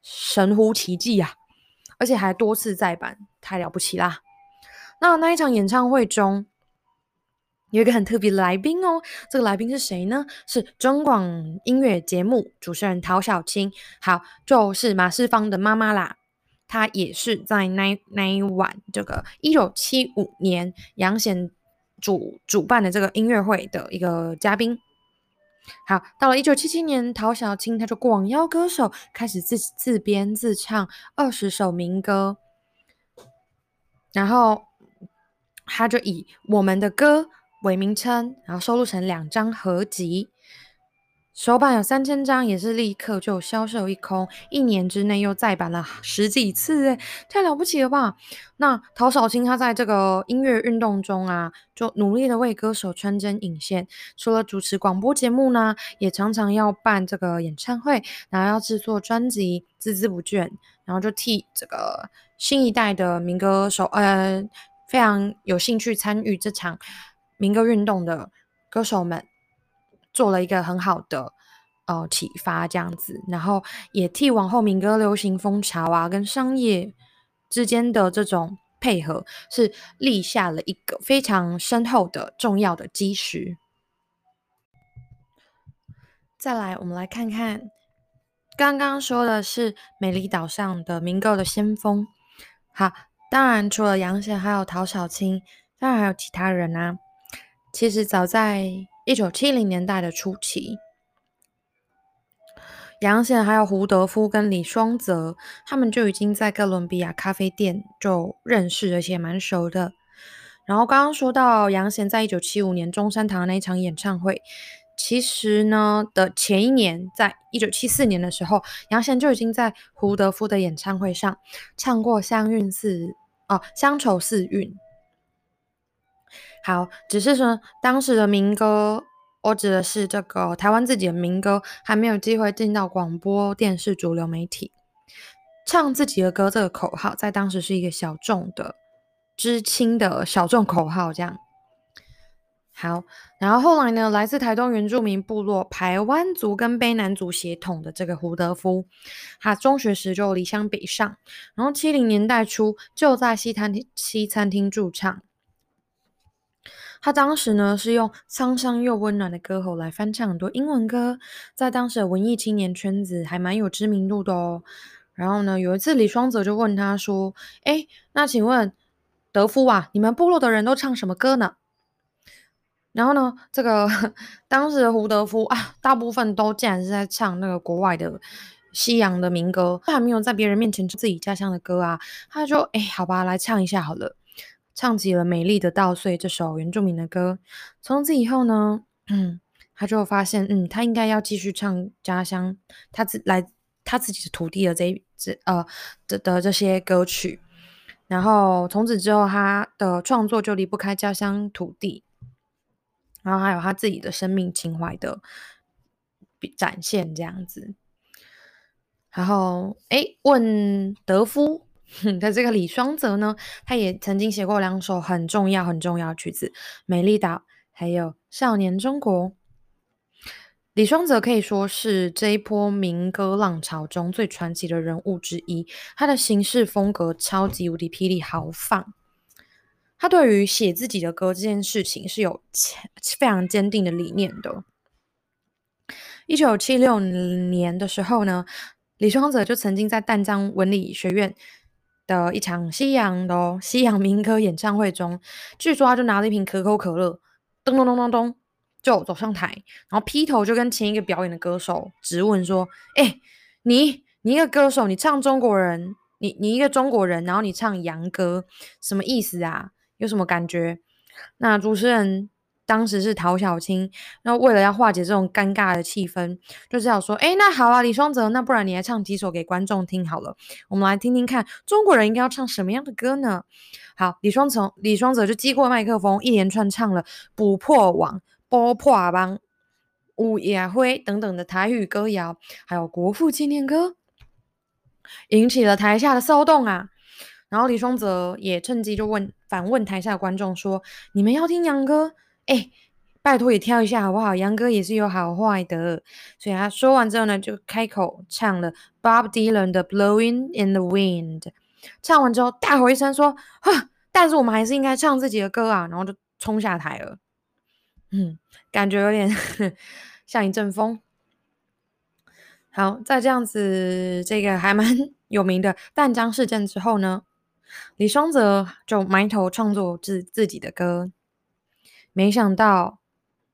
神乎其技呀，而且还多次再版，太了不起啦！那那一场演唱会中，有一个很特别的来宾哦，这个来宾是谁呢？是中广音乐节目主持人陶小青，好，就是马世芳的妈妈啦。她也是在那那一晚，这个一九七五年杨贤主主办的这个音乐会的一个嘉宾。好，到了一九七七年，陶小青他就广邀歌手，开始自自编自唱二十首民歌，然后他就以我们的歌为名称，然后收录成两张合集。首版有三千张，也是立刻就销售一空，一年之内又再版了十几次，哎，太了不起了吧？那陶小青他在这个音乐运动中啊，就努力的为歌手穿针引线，除了主持广播节目呢，也常常要办这个演唱会，然后要制作专辑，孜孜不倦，然后就替这个新一代的民歌手，呃，非常有兴趣参与这场民歌运动的歌手们。做了一个很好的呃启发，这样子，然后也替往后民歌流行风潮啊，跟商业之间的这种配合，是立下了一个非常深厚的重要的基石。再来，我们来看看刚刚说的是美丽岛上的民歌的先锋。好，当然除了杨贤，还有陶小青，当然还有其他人啊。其实早在一九七零年代的初期，杨贤还有胡德夫跟李双泽，他们就已经在哥伦比亚咖啡店就认识，而且蛮熟的。然后刚刚说到杨贤在一九七五年中山堂那一场演唱会，其实呢的前一年，在一九七四年的时候，杨贤就已经在胡德夫的演唱会上唱过《乡韵四》哦，《乡愁四韵》。好，只是说当时的民歌，我指的是这个台湾自己的民歌，还没有机会进到广播电视主流媒体。唱自己的歌这个口号，在当时是一个小众的、知青的小众口号。这样好，然后后来呢，来自台东原住民部落排湾族跟卑南族血统的这个胡德夫，他中学时就离乡北上，然后七零年代初就在西餐厅西餐厅驻唱。他当时呢是用沧桑又温暖的歌喉来翻唱很多英文歌，在当时的文艺青年圈子还蛮有知名度的哦。然后呢，有一次李双泽就问他说：“哎，那请问德夫啊，你们部落的人都唱什么歌呢？”然后呢，这个 当时的胡德夫啊，大部分都竟然是在唱那个国外的西洋的民歌，他还没有在别人面前唱自己家乡的歌啊。他就哎，好吧，来唱一下好了。唱起了《美丽的稻穗》这首原住民的歌。从此以后呢，嗯，他就发现，嗯，他应该要继续唱家乡他自来他自己的土地的这这呃的的这些歌曲。然后从此之后，他的创作就离不开家乡土地，然后还有他自己的生命情怀的展现这样子。然后，哎，问德夫。的这个李双泽呢，他也曾经写过两首很重要、很重要的曲子，《美丽岛》还有《少年中国》。李双泽可以说是这一波民歌浪潮中最传奇的人物之一。他的行事风格超级无敌霹雳豪放，他对于写自己的歌这件事情是有非常坚定的理念的。一九七六年的时候呢，李双泽就曾经在淡江文理学院的一场西洋的西洋民歌演唱会中，据说他就拿了一瓶可口可乐，咚咚咚咚咚。就走上台，然后劈头就跟前一个表演的歌手质问说：“哎，你你一个歌手，你唱中国人，你你一个中国人，然后你唱洋歌，什么意思啊？有什么感觉？”那主持人当时是陶小青，那为了要化解这种尴尬的气氛，就只好说：“哎，那好啊，李双泽，那不然你来唱几首给观众听好了，我们来听听看中国人应该要唱什么样的歌呢？”好，李双成李双泽就接过麦克风，一连串唱了《捕破网》。波破帮、午夜灰等等的台语歌谣，还有国父纪念歌，引起了台下的骚动啊。然后李双泽也趁机就问反问台下的观众说：“你们要听杨歌？哎，拜托也跳一下好不好？杨歌也是有好坏的。”所以他说完之后呢，就开口唱了 Bob Dylan 的《Blowing in the Wind》。唱完之后大吼一声说：“哈！但是我们还是应该唱自己的歌啊！”然后就冲下台了。嗯，感觉有点 像一阵风。好，在这样子这个还蛮 有名的淡江事件之后呢，李双泽就埋头创作自自己的歌。没想到，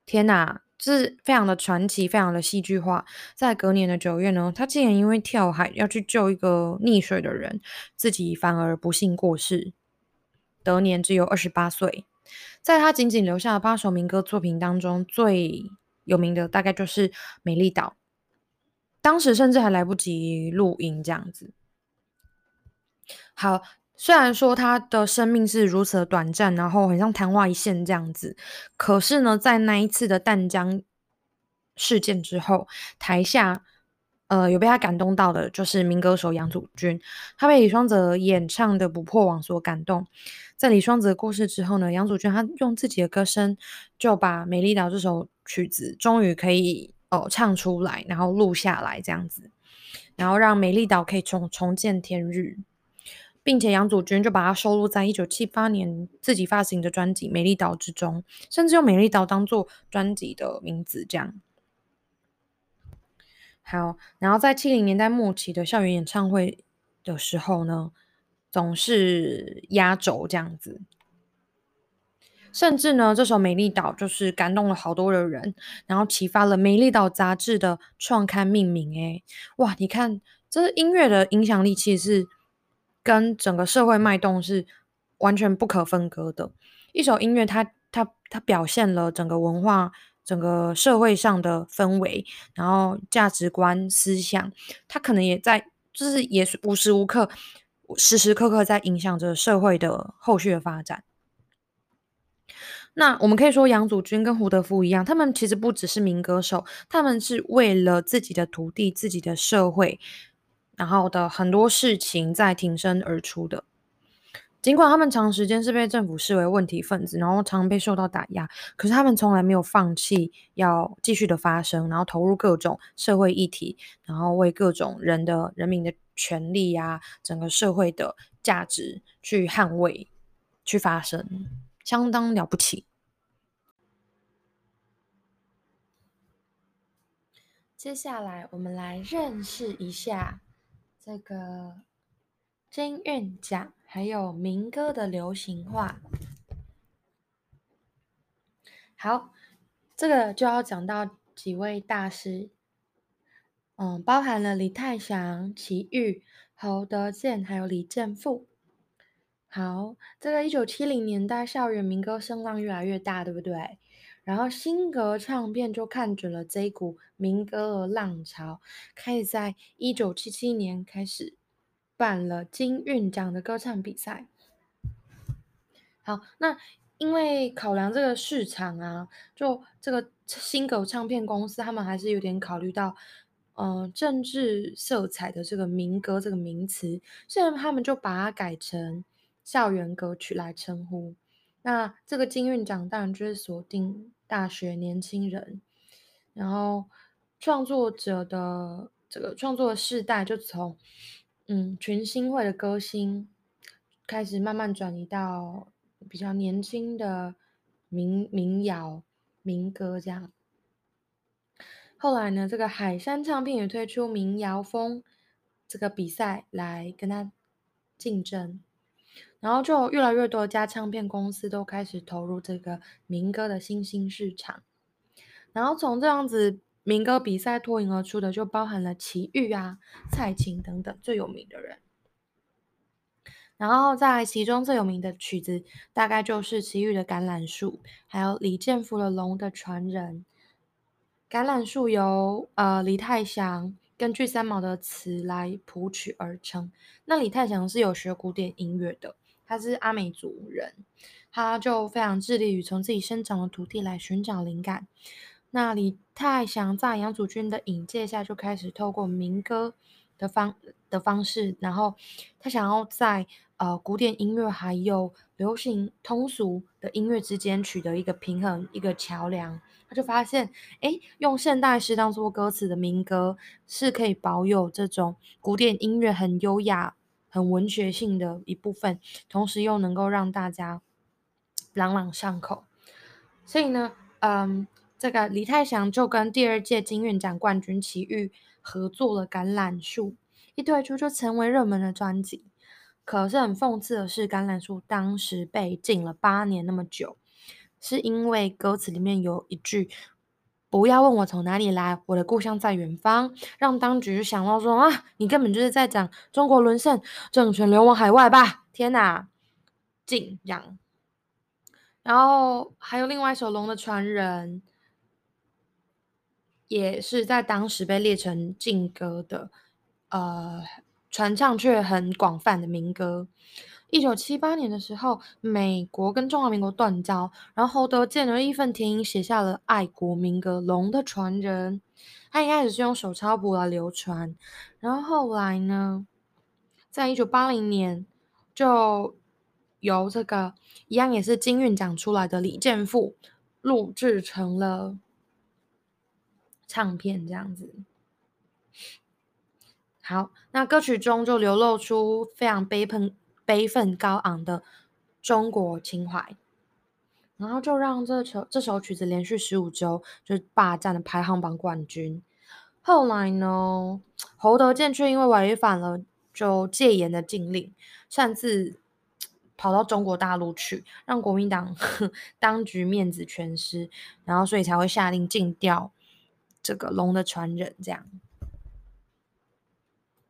天哪，是非常的传奇，非常的戏剧化。在隔年的九月呢，他竟然因为跳海要去救一个溺水的人，自己反而不幸过世，得年只有二十八岁。在他仅仅留下的八首民歌作品当中，最有名的大概就是《美丽岛》。当时甚至还来不及录音，这样子。好，虽然说他的生命是如此的短暂，然后很像昙花一现这样子，可是呢，在那一次的淡江事件之后，台下呃有被他感动到的，就是民歌手杨祖君，他被李双泽演唱的《不破网》所感动。在李双泽过世之后呢，杨祖君他用自己的歌声就把《美丽岛》这首曲子终于可以哦唱出来，然后录下来这样子，然后让《美丽岛》可以重重见天日，并且杨祖君就把它收录在一九七八年自己发行的专辑《美丽岛》之中，甚至用《美丽岛》当做专辑的名字这样。好，然后在七零年代末期的校园演唱会的时候呢。总是压轴这样子，甚至呢，这首《美丽岛》就是感动了好多的人，然后启发了《美丽岛》杂志的创刊命名。诶，哇，你看，这音乐的影响力其实是跟整个社会脉动是完全不可分割的。一首音乐，它它它表现了整个文化、整个社会上的氛围，然后价值观、思想，它可能也在，就是也是无时无刻。时时刻刻在影响着社会的后续的发展。那我们可以说，杨祖君跟胡德夫一样，他们其实不只是民歌手，他们是为了自己的土地、自己的社会，然后的很多事情在挺身而出的。尽管他们长时间是被政府视为问题分子，然后常被受到打压，可是他们从来没有放弃要继续的发声，然后投入各种社会议题，然后为各种人的人民的。权利呀，整个社会的价值去捍卫、去发声，相当了不起。接下来，我们来认识一下这个金韵奖，还有民歌的流行化。好，这个就要讲到几位大师。嗯，包含了李泰祥、齐豫、侯德健，还有李健富。好，这个一九七零年代校园民歌声浪越来越大，对不对？然后新格唱片就看准了这股民歌的浪潮，开始在一九七七年开始办了金韵奖的歌唱比赛。好，那因为考量这个市场啊，就这个新格唱片公司，他们还是有点考虑到。呃政治色彩的这个民歌这个名词，所以他们就把它改成校园歌曲来称呼。那这个金韵奖当然就是锁定大学年轻人，然后创作者的这个创作的世代就从嗯群星会的歌星开始慢慢转移到比较年轻的民民谣民歌这样。后来呢，这个海山唱片也推出民谣风这个比赛来跟他竞争。然后就越来越多家唱片公司都开始投入这个民歌的新兴市场，然后从这样子民歌比赛脱颖而出的，就包含了齐豫啊、蔡琴等等最有名的人。然后在其中最有名的曲子，大概就是齐豫的《橄榄树》，还有李健福的《龙的传人》。《橄榄树》由呃李泰祥根据三毛的词来谱曲而成。那李泰祥是有学古典音乐的。他是阿美族人，他就非常致力于从自己生长的土地来寻找灵感。那李泰祥在杨祖君的引介下，就开始透过民歌的方的方式，然后他想要在呃古典音乐还有流行通俗的音乐之间取得一个平衡，一个桥梁。他就发现，哎，用现代诗当做歌词的民歌是可以保有这种古典音乐很优雅。很文学性的一部分，同时又能够让大家朗朗上口。所以呢，嗯，这个李泰祥就跟第二届金韵奖冠军齐豫合作了《橄榄树》，一推出就成为热门的专辑。可是很讽刺的是，《橄榄树》当时被禁了八年那么久，是因为歌词里面有一句。不要问我从哪里来，我的故乡在远方。让当局想到说啊，你根本就是在讲中国沦陷，政权流亡海外吧？天哪，敬仰。然后还有另外一首《龙的传人》，也是在当时被列成禁歌的，呃，传唱却很广泛的民歌。一九七八年的时候，美国跟中华民国断交，然后侯德健的义愤填膺写下了爱国民歌《龙的传人》。他一开始是用手抄谱来流传，然后后来呢，在一九八零年，就由这个一样也是金韵奖出来的李健富录制成了唱片，这样子。好，那歌曲中就流露出非常悲愤。悲愤高昂的中国情怀，然后就让这首这首曲子连续十五周就霸占了排行榜冠军。后来呢，侯德健却因为违反了就戒严的禁令，擅自跑到中国大陆去，让国民党 当局面子全失，然后所以才会下令禁掉这个《龙的传人》这样。